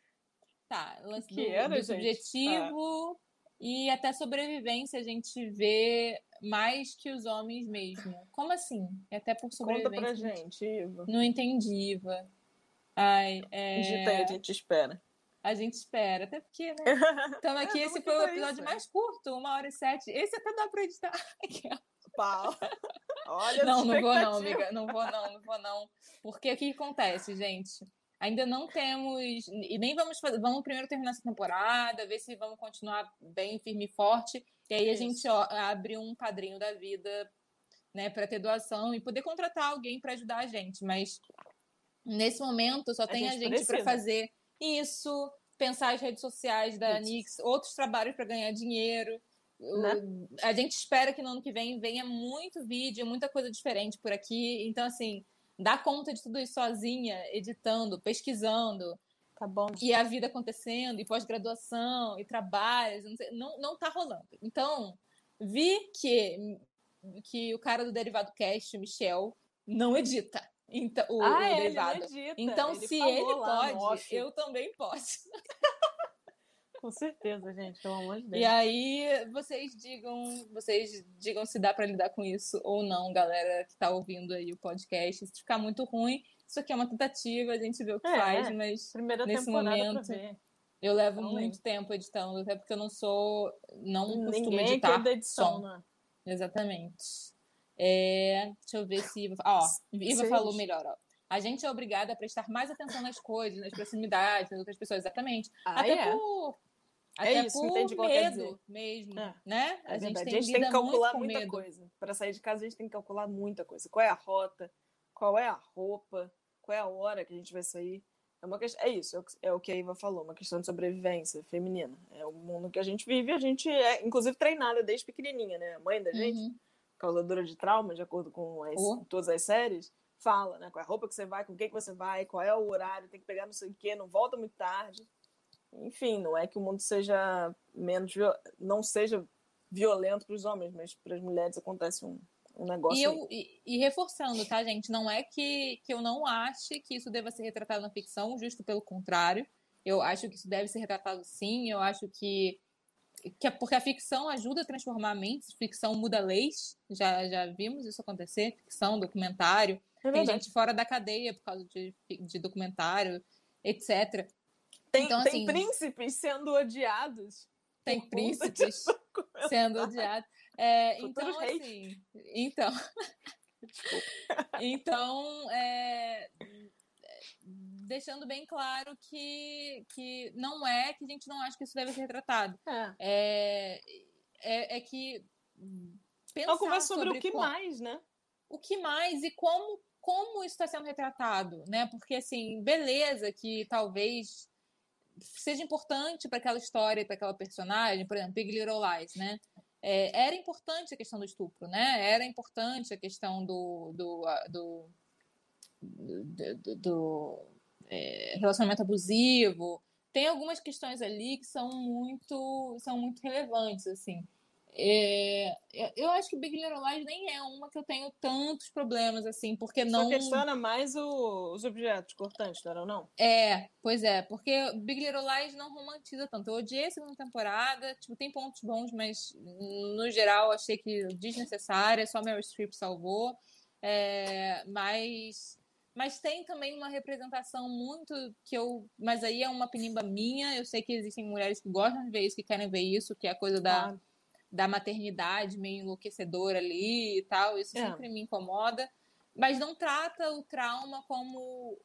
Tá, lance do, era, do subjetivo ah. e até sobrevivência a gente vê mais que os homens mesmo. Como assim? É até por sobrevivência. Conta pra gente, Iva. Não entendi, Iva. Ai, é... Digita aí, a gente espera. A gente espera, até porque, né? *laughs* Estamos aqui, é, esse foi o episódio isso, mais curto, uma hora e sete. Esse até dá pra editar. Pau. Olha Não, não vou não, amiga. Não vou não, não vou não. Porque o que acontece, gente? Ainda não temos. E nem vamos fazer. Vamos primeiro terminar essa temporada, ver se vamos continuar bem firme e forte. E aí Isso. a gente ó, abre um padrinho da vida, né, para ter doação e poder contratar alguém para ajudar a gente. Mas nesse momento só a tem gente a gente para fazer isso, pensar as redes sociais da isso. Nix, outros trabalhos para ganhar dinheiro. Né? A gente espera que no ano que vem venha muito vídeo, muita coisa diferente por aqui. Então, assim, dar conta de tudo isso sozinha, editando, pesquisando. Tá bom. E a vida acontecendo, e pós-graduação, e trabalhos, não, sei, não, não tá rolando. Então, vi que, que o cara do Derivado Cast, o Michel, não edita. Então, o, ah, o derivado. Ele então, ele se ele pode, eu também posso. *laughs* Com certeza, gente, pelo amor de Deus. E aí, vocês digam, vocês digam se dá para lidar com isso ou não, galera que tá ouvindo aí o podcast. Se ficar muito ruim, isso aqui é uma tentativa, a gente vê o que é, faz, mas primeira nesse momento eu levo então, muito tempo editando, até porque eu não sou, não costumo Ninguém editar da edição, som. Né? Exatamente. É, deixa eu ver se Iva, ó, Iva falou melhor, ó. A gente é obrigada a prestar mais atenção nas coisas, nas proximidades, nas outras pessoas, exatamente. Ah, Até é? por é até isso, por entende medo mesmo, é. né? É a gente, tem, a gente tem que calcular muita medo. coisa. Para sair de casa, a gente tem que calcular muita coisa. Qual é a rota? Qual é a roupa? Qual é a hora que a gente vai sair? É, uma questão, é isso, é o que a Iva falou, uma questão de sobrevivência feminina. É o mundo que a gente vive, a gente é, inclusive, treinada desde pequenininha, né? A mãe da gente, uhum. causadora de trauma, de acordo com as, uhum. todas as séries, fala, né? Qual é a roupa que você vai, com quem que você vai, qual é o horário, tem que pegar não sei o quê, não volta muito tarde enfim, não é que o mundo seja menos não seja violento para os homens, mas para as mulheres acontece um, um negócio. E, eu, e, e, reforçando, tá, gente? Não é que, que eu não ache que isso deva ser retratado na ficção, justo pelo contrário. Eu acho que isso deve ser retratado sim. Eu acho que, que porque a ficção ajuda a transformar mentes, ficção muda leis. Já, já vimos isso acontecer, ficção, documentário. É Tem gente fora da cadeia por causa de, de documentário, etc. Tem, então, tem assim, príncipes sendo odiados. Tem príncipes *laughs* sendo odiados. É, então, reis. assim. Então. *laughs* *laughs* então, é, deixando bem claro que, que não é que a gente não acha que isso deve ser retratado. É, é, é, é que. Pensar Vamos conversa sobre, sobre o que como, mais, né? O que mais e como, como isso está sendo retratado, né? Porque, assim, beleza que talvez seja importante para aquela história, para aquela personagem, por exemplo, Big Little Lies, né? É, era importante a questão do estupro, né? Era importante a questão do, do, do, do, do, do é, relacionamento abusivo. Tem algumas questões ali que são muito, são muito relevantes, assim. É, eu acho que Big Little Lies nem é uma que eu tenho tantos problemas assim, porque não. Só questiona mais o, os objetos cortantes, não era não? É, pois é, porque Big Little Lies não romantiza tanto. Eu odiei a segunda temporada, tipo, tem pontos bons, mas no geral achei que desnecessária, só Meryl Streep salvou. É, mas mas tem também uma representação muito que eu. Mas aí é uma penimba minha. Eu sei que existem mulheres que gostam de ver isso, que querem ver isso, que é a coisa da. Da maternidade meio enlouquecedora ali e tal, isso é. sempre me incomoda. mas não trata o trauma como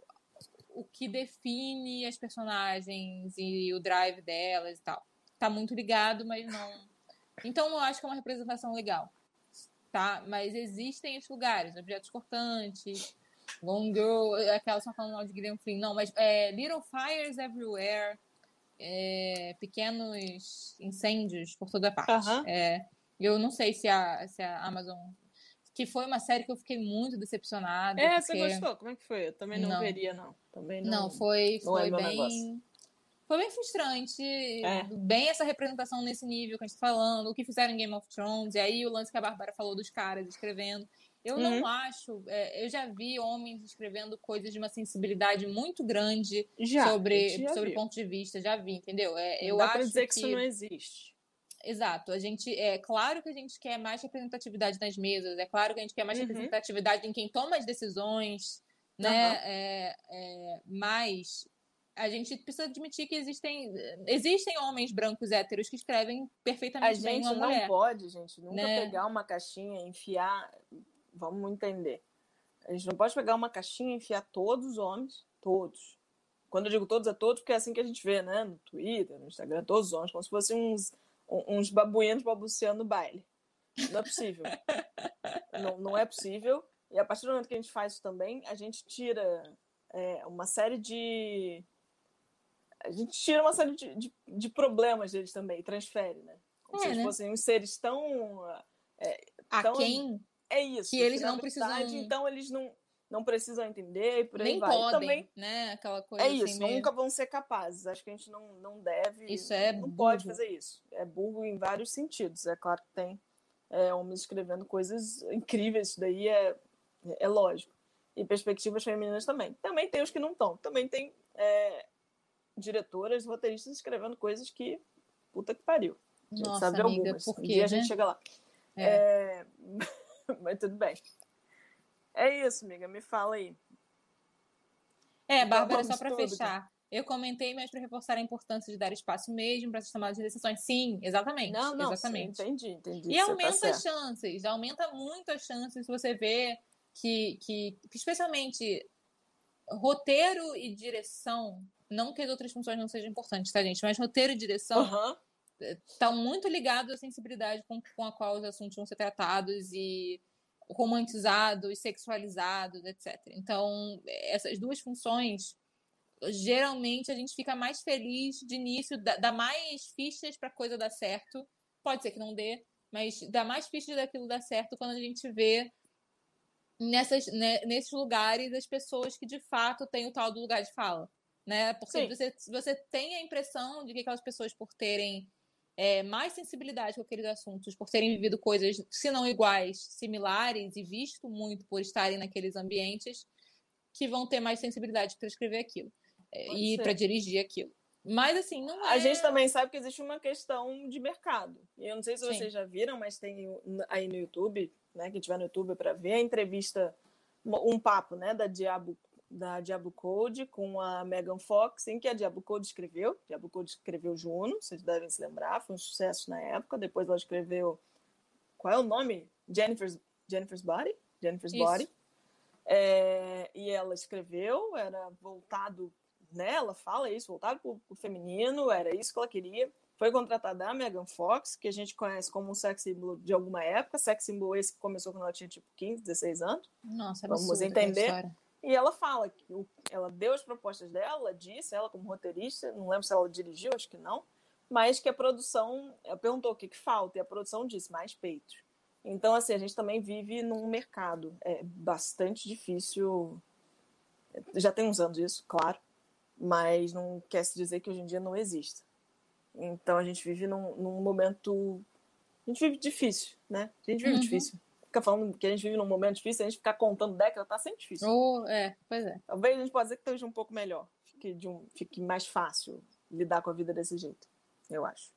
o que define as personagens e o drive delas e tal. Tá muito ligado, mas não. Então eu acho que é uma representação legal. Tá? Mas existem esses lugares, objetos cortantes, Gone Girl, aquela só falando mal de Guilherme Flynn. Não, mas é, Little Fires Everywhere, é, pequenos incêndios por toda parte. Uh -huh. é, eu não sei se a, se a Amazon que foi uma série que eu fiquei muito decepcionada. É, porque... você gostou? Como é que foi? Eu também não, não. veria, não. Também não. Não, foi, não foi é bem. Foi bem frustrante. É. Bem essa representação nesse nível que a gente tá falando. O que fizeram em Game of Thrones. E aí o lance que a Bárbara falou dos caras escrevendo. Eu uhum. não acho. É, eu já vi homens escrevendo coisas de uma sensibilidade muito grande já, sobre, sobre ponto de vista. Já vi, entendeu? É, eu dá acho pra dizer que, que isso não existe. Exato. A gente é claro que a gente quer mais representatividade nas mesas, é claro que a gente quer mais uhum. representatividade em quem toma as decisões, né? Uhum. É, é, mas a gente precisa admitir que existem existem homens brancos héteros que escrevem perfeitamente a bem uma mulher. A gente não pode, gente, nunca né? pegar uma caixinha, enfiar, vamos entender. A gente não pode pegar uma caixinha e enfiar todos os homens, todos. Quando eu digo todos, é todos, porque é assim que a gente vê, né? No Twitter, no Instagram, todos os homens, como se fossem uns uns babuínos babuceando no baile. Não é possível. não, não é possível. E a partir do momento que a gente faz isso também, a gente tira é, uma série de. A gente tira uma série de, de, de problemas deles também, transfere, né? Como é, se eles né? fossem uns seres tão. É, tão... A quem? É isso. Que eles não precisam. Então eles não não precisam entender e por aí Nem vai. podem, também, né? Aquela coisa É isso, nunca vão ser capazes. Acho que a gente não, não deve. Isso é Não burro. pode fazer isso. É burro em vários sentidos. É claro que tem é, homens escrevendo coisas incríveis, isso daí é, é lógico. E perspectivas femininas também. Também tem os que não estão. Também tem é, diretoras, roteiristas escrevendo coisas que. Puta que pariu. A gente Nossa, sabe amiga, algumas. por Um dia a né? gente chega lá. É. É, *laughs* Mas tudo bem. É isso, amiga. Me fala aí. É, Bárbara, Vamos só para fechar. Eu comentei, mas para reforçar a importância de dar espaço mesmo para essas tomadas de decisões. Sim, exatamente. Não, não, exatamente. sim, entendi, entendi. E tá aumenta as certo. chances, aumenta muito as chances se você vê que, que, especialmente roteiro e direção, não que as outras funções não sejam importantes, tá, gente? Mas roteiro e direção Aham. Estão muito ligados à sensibilidade com, com a qual os assuntos vão ser tratados e romantizados, sexualizados, etc. Então, essas duas funções, geralmente a gente fica mais feliz de início, dá, dá mais fichas para coisa dar certo. Pode ser que não dê, mas dá mais fichas daquilo dar certo quando a gente vê nessas, né, nesses lugares as pessoas que de fato têm o tal do lugar de fala. Né? Porque Sim. você, você tem a impressão de que aquelas pessoas, por terem é, mais sensibilidade com aqueles assuntos, por terem vivido coisas, se não iguais, similares e visto muito por estarem naqueles ambientes, que vão ter mais sensibilidade para escrever aquilo é, Pode e para dirigir aquilo. Mas assim, não é. A gente também sabe que existe uma questão de mercado. E eu não sei se Sim. vocês já viram, mas tem aí no YouTube, né? Quem tiver no YouTube para ver a entrevista, um papo, né, da Diabo da Diablo Code com a Megan Fox, em que a Diablo Code escreveu. Diablo Code escreveu Juno, vocês devem se lembrar, foi um sucesso na época. Depois ela escreveu. Qual é o nome? Jennifer's, Jennifer's Body? Jennifer's Isso. Body. É, e ela escreveu, era voltado, né? Ela fala isso, voltado para o feminino, era isso que ela queria. Foi contratada a Megan Fox, que a gente conhece como um sex symbol de alguma época, sex symbol esse que começou quando ela tinha tipo 15, 16 anos. Nossa, Vamos aquela entender. E ela fala que ela deu as propostas dela, disse, ela como roteirista, não lembro se ela dirigiu, acho que não, mas que a produção, ela perguntou o que, que falta, e a produção disse mais peitos. Então, assim, a gente também vive num mercado. É bastante difícil. Já tem uns anos isso, claro, mas não quer se dizer que hoje em dia não exista. Então a gente vive num, num momento. A gente vive difícil, né? A gente vive Uhum. difícil. Fica falando que a gente vive num momento difícil, a gente ficar contando décadas, tá sempre difícil. Oh, é, pois é. Talvez a gente possa dizer que esteja um pouco melhor. Fique, de um, fique mais fácil lidar com a vida desse jeito, eu acho.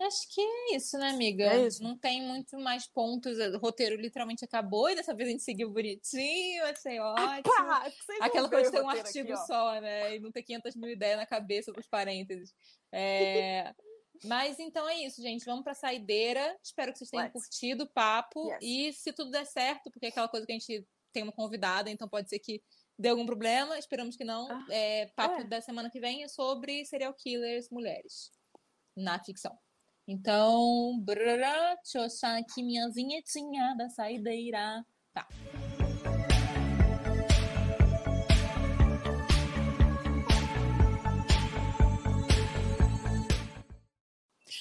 Acho que é isso, né, amiga? É isso. Não tem muito mais pontos. O roteiro literalmente acabou e dessa vez a gente seguiu bonitinho, achei ótimo. Pá, Aquela coisa de ter um artigo aqui, só, né? E não ter 500 mil ideias na cabeça dos parênteses. É, *laughs* Mas então é isso, gente. Vamos pra saideira. Espero que vocês tenham Let's. curtido o papo. Yes. E se tudo der certo, porque é aquela coisa que a gente tem uma convidada, então pode ser que dê algum problema, esperamos que não. Ah, é, papo é. da semana que vem é sobre serial killers mulheres na ficção. Então, brrr, deixa eu achar aqui minha vinhetinha da saideira. Tá.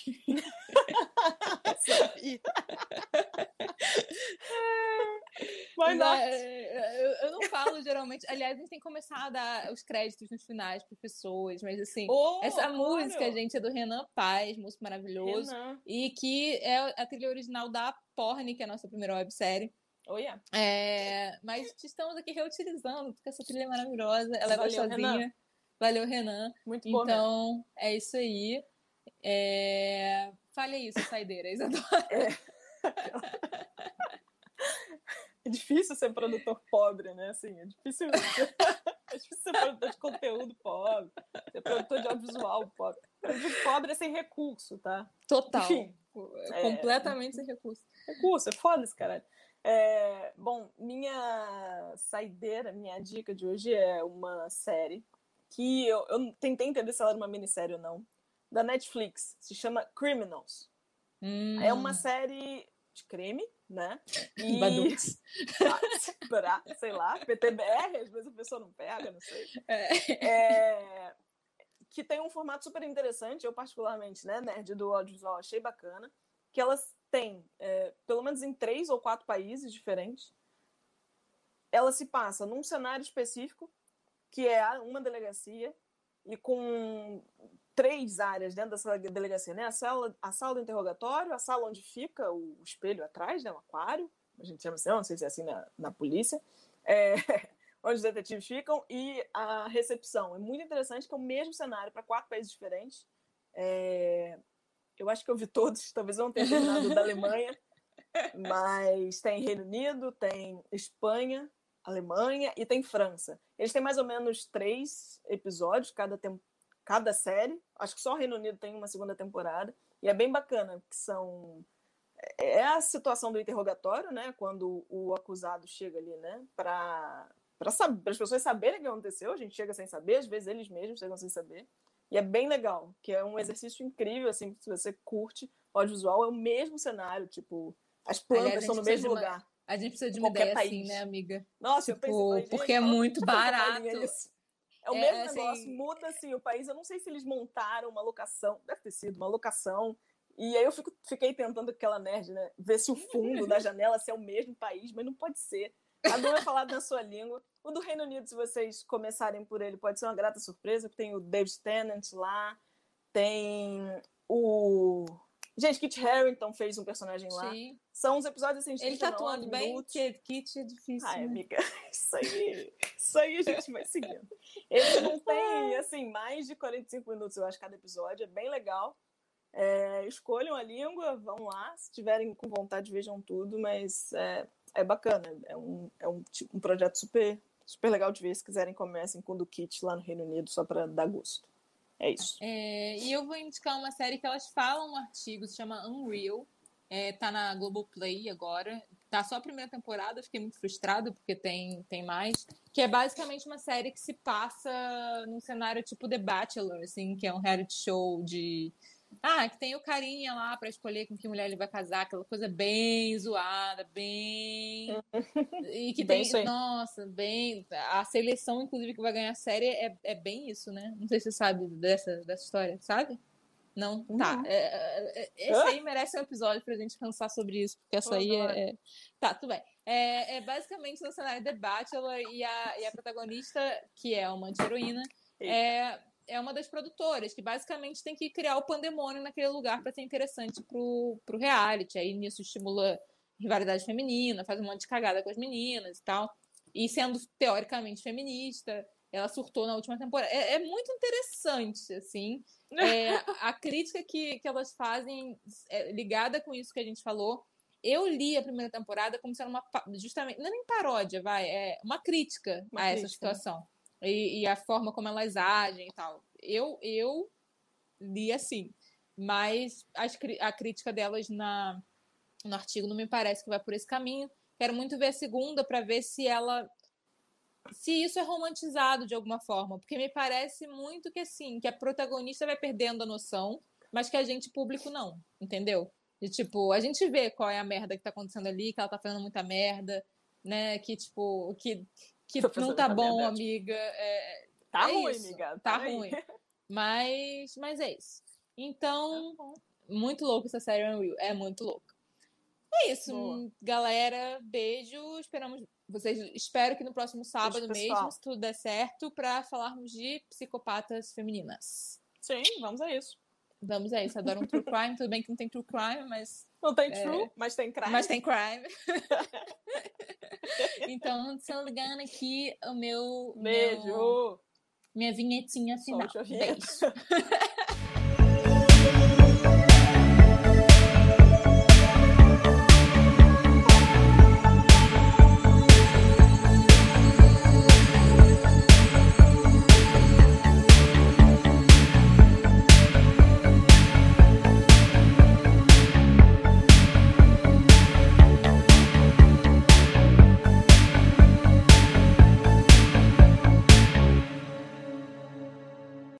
*laughs* Sabia. Mas não. É, eu, eu não falo geralmente. Aliás, a gente tem que começar a dar os créditos nos finais para pessoas, mas assim, Oh, essa claro. música, gente, é do Renan Paz, músico maravilhoso. Renan. E que é a trilha original da Porn, que é a nossa primeira websérie. Oh, yeah. É, mas estamos aqui reutilizando, porque essa trilha é maravilhosa. Ela é Valeu, gostosinha. Renan. Valeu, Renan. Muito bom. Então, é isso aí. É... Fale isso, saideira, Isadora. É difícil ser produtor pobre, né? Assim, é difícil. *laughs* é difícil ser produtor de conteúdo pobre, ser produtor de audiovisual pobre. Produtor pobre é sem recurso, tá? Total. Enfim, É Completamente sem recurso. recurso, é foda esse caralho. É, bom, minha saideira, minha dica de hoje é uma série que eu, eu tentei entender se ela era uma minissérie ou não, da Netflix. Se chama Criminals. Hum. É uma série de crime, né? *laughs* E... Badux. *laughs* pra, sei lá, PTBR, às vezes a pessoa não pega, não sei. É. É, que tem um formato super interessante, eu particularmente, né, nerd do audiovisual, achei bacana, que elas têm, é, pelo menos em três ou quatro países diferentes, ela se passa num cenário específico, que é uma delegacia, e com três áreas dentro dessa delegacia, né? A sala, a sala do interrogatório, a sala onde fica o espelho atrás, né? O aquário, a gente chama assim, não sei se é assim na, na polícia, é, *laughs* onde os detetives ficam, e a recepção. É muito interessante que é o mesmo cenário para quatro países diferentes. É, eu acho que eu vi todos, *laughs* talvez eu não tenha terminado da Alemanha, *laughs* mas tem Reino Unido, tem Espanha, Alemanha e tem França. Eles têm mais ou menos três episódios cada, tem... cada série. Acho que só o Reino Unido tem uma segunda temporada. E é bem bacana, que são. É a situação do interrogatório, né? Quando o acusado chega ali, né? Para para as pessoas saberem o que aconteceu. A gente chega sem saber, às vezes eles mesmos chegam sem saber. E é bem legal, que é um exercício incrível, assim, se você curte audiovisual, é o mesmo cenário, tipo, as plantas Aliás, estão no mesmo uma- lugar. A gente precisa de uma ideia assim, país. né, amiga? Nossa, eu Tipo, pensei, falei, gente, porque é muito eu fazer barato. É o É, mesmo assim- negócio, muda assim o país. Eu não sei se eles montaram uma locação, deve ter sido uma locação. E aí eu fico, fiquei tentando aquela nerd, né? Ver se o fundo da janela se é o mesmo país, mas não pode ser. Cada um é falado na sua língua. O do Reino Unido, se vocês começarem por ele, pode ser uma grata surpresa, porque tem o David Tennant lá, tem o. Gente, Kit Harington fez um personagem lá. Sim. São uns episódios assim, de Ele tá 39 atuando bem, que Kit é difícil. Ai, né? amiga, *laughs* isso aí, isso aí a gente vai seguindo. Ele não tem, *laughs* assim, mais de 45 minutos, eu acho, cada episódio, é bem legal. É, escolham a língua, vão lá, se tiverem com vontade, vejam tudo, mas é, é bacana, é um, é um, tipo, um projeto super, super legal de ver, se quiserem comecem com o do Kit lá no Reino Unido, só para dar gosto. É isso. É, e eu vou indicar uma série que elas falam um artigo, se chama Unreal. É, tá na Globoplay agora. Tá só a primeira temporada, fiquei muito frustrada porque tem, tem mais. Que é basicamente uma série que se passa num cenário tipo The Bachelor, assim, que é um reality show de. Ah, que tem o carinha lá pra escolher com que mulher ele vai casar, aquela coisa bem zoada, bem. *laughs* E que Bem tem. Nossa, bem. A seleção, inclusive, que vai ganhar a série é, é bem isso, né? Não sei se você sabe dessa, dessa história, sabe? Não? Tá. Não. É, é, é, esse aí merece um episódio pra gente pensar sobre isso, porque essa aí é, é- Tá, tudo bem. É, é basicamente no cenário The Bachelor e a, e a protagonista, que é uma anti-heroína, é, é uma das produtoras, que basicamente tem que criar o pandemônio naquele lugar pra ser interessante pro, pro reality. Aí nisso estimula rivalidade feminina, faz um monte de cagada com as meninas e tal. E sendo teoricamente feminista, ela surtou na última temporada. É, é muito interessante, assim. É, a *laughs* crítica que, que elas fazem é ligada com isso que a gente falou. Eu li a primeira temporada como sendo uma justamente não é nem paródia, vai, é uma crítica Uma a essa crítica, né? situação e, e a forma como elas agem e tal. Eu eu li assim, mas as a crítica delas na no artigo não me parece que vai por esse caminho. Quero muito ver a segunda para ver se ela se isso é romantizado de alguma forma, porque me parece muito que assim, que a protagonista vai perdendo a noção, mas que a gente público não, entendeu? De tipo, a gente vê qual é a merda que tá acontecendo ali, que ela tá fazendo muita merda, né? Que tipo, que que não tá bom, amiga. É, tá é ruim, isso. amiga. Tá, tá ruim. *laughs* Mas mas é isso. Então, tá muito louco essa série Unreal, é muito louco. É isso, Boa. galera. Beijo. Esperamos vocês. Espero que no próximo sábado Beijo, mesmo, se tudo der certo, para falarmos de psicopatas femininas. Sim, vamos a isso. Vamos a isso. Adoro um true crime. Tudo bem que não tem true crime, mas. Não tem é... true, mas tem crime. Mas tem crime. *laughs* então, se eu ligando aqui o meu. Beijo! Meu... Minha vinhetinha final. Beijo. *laughs*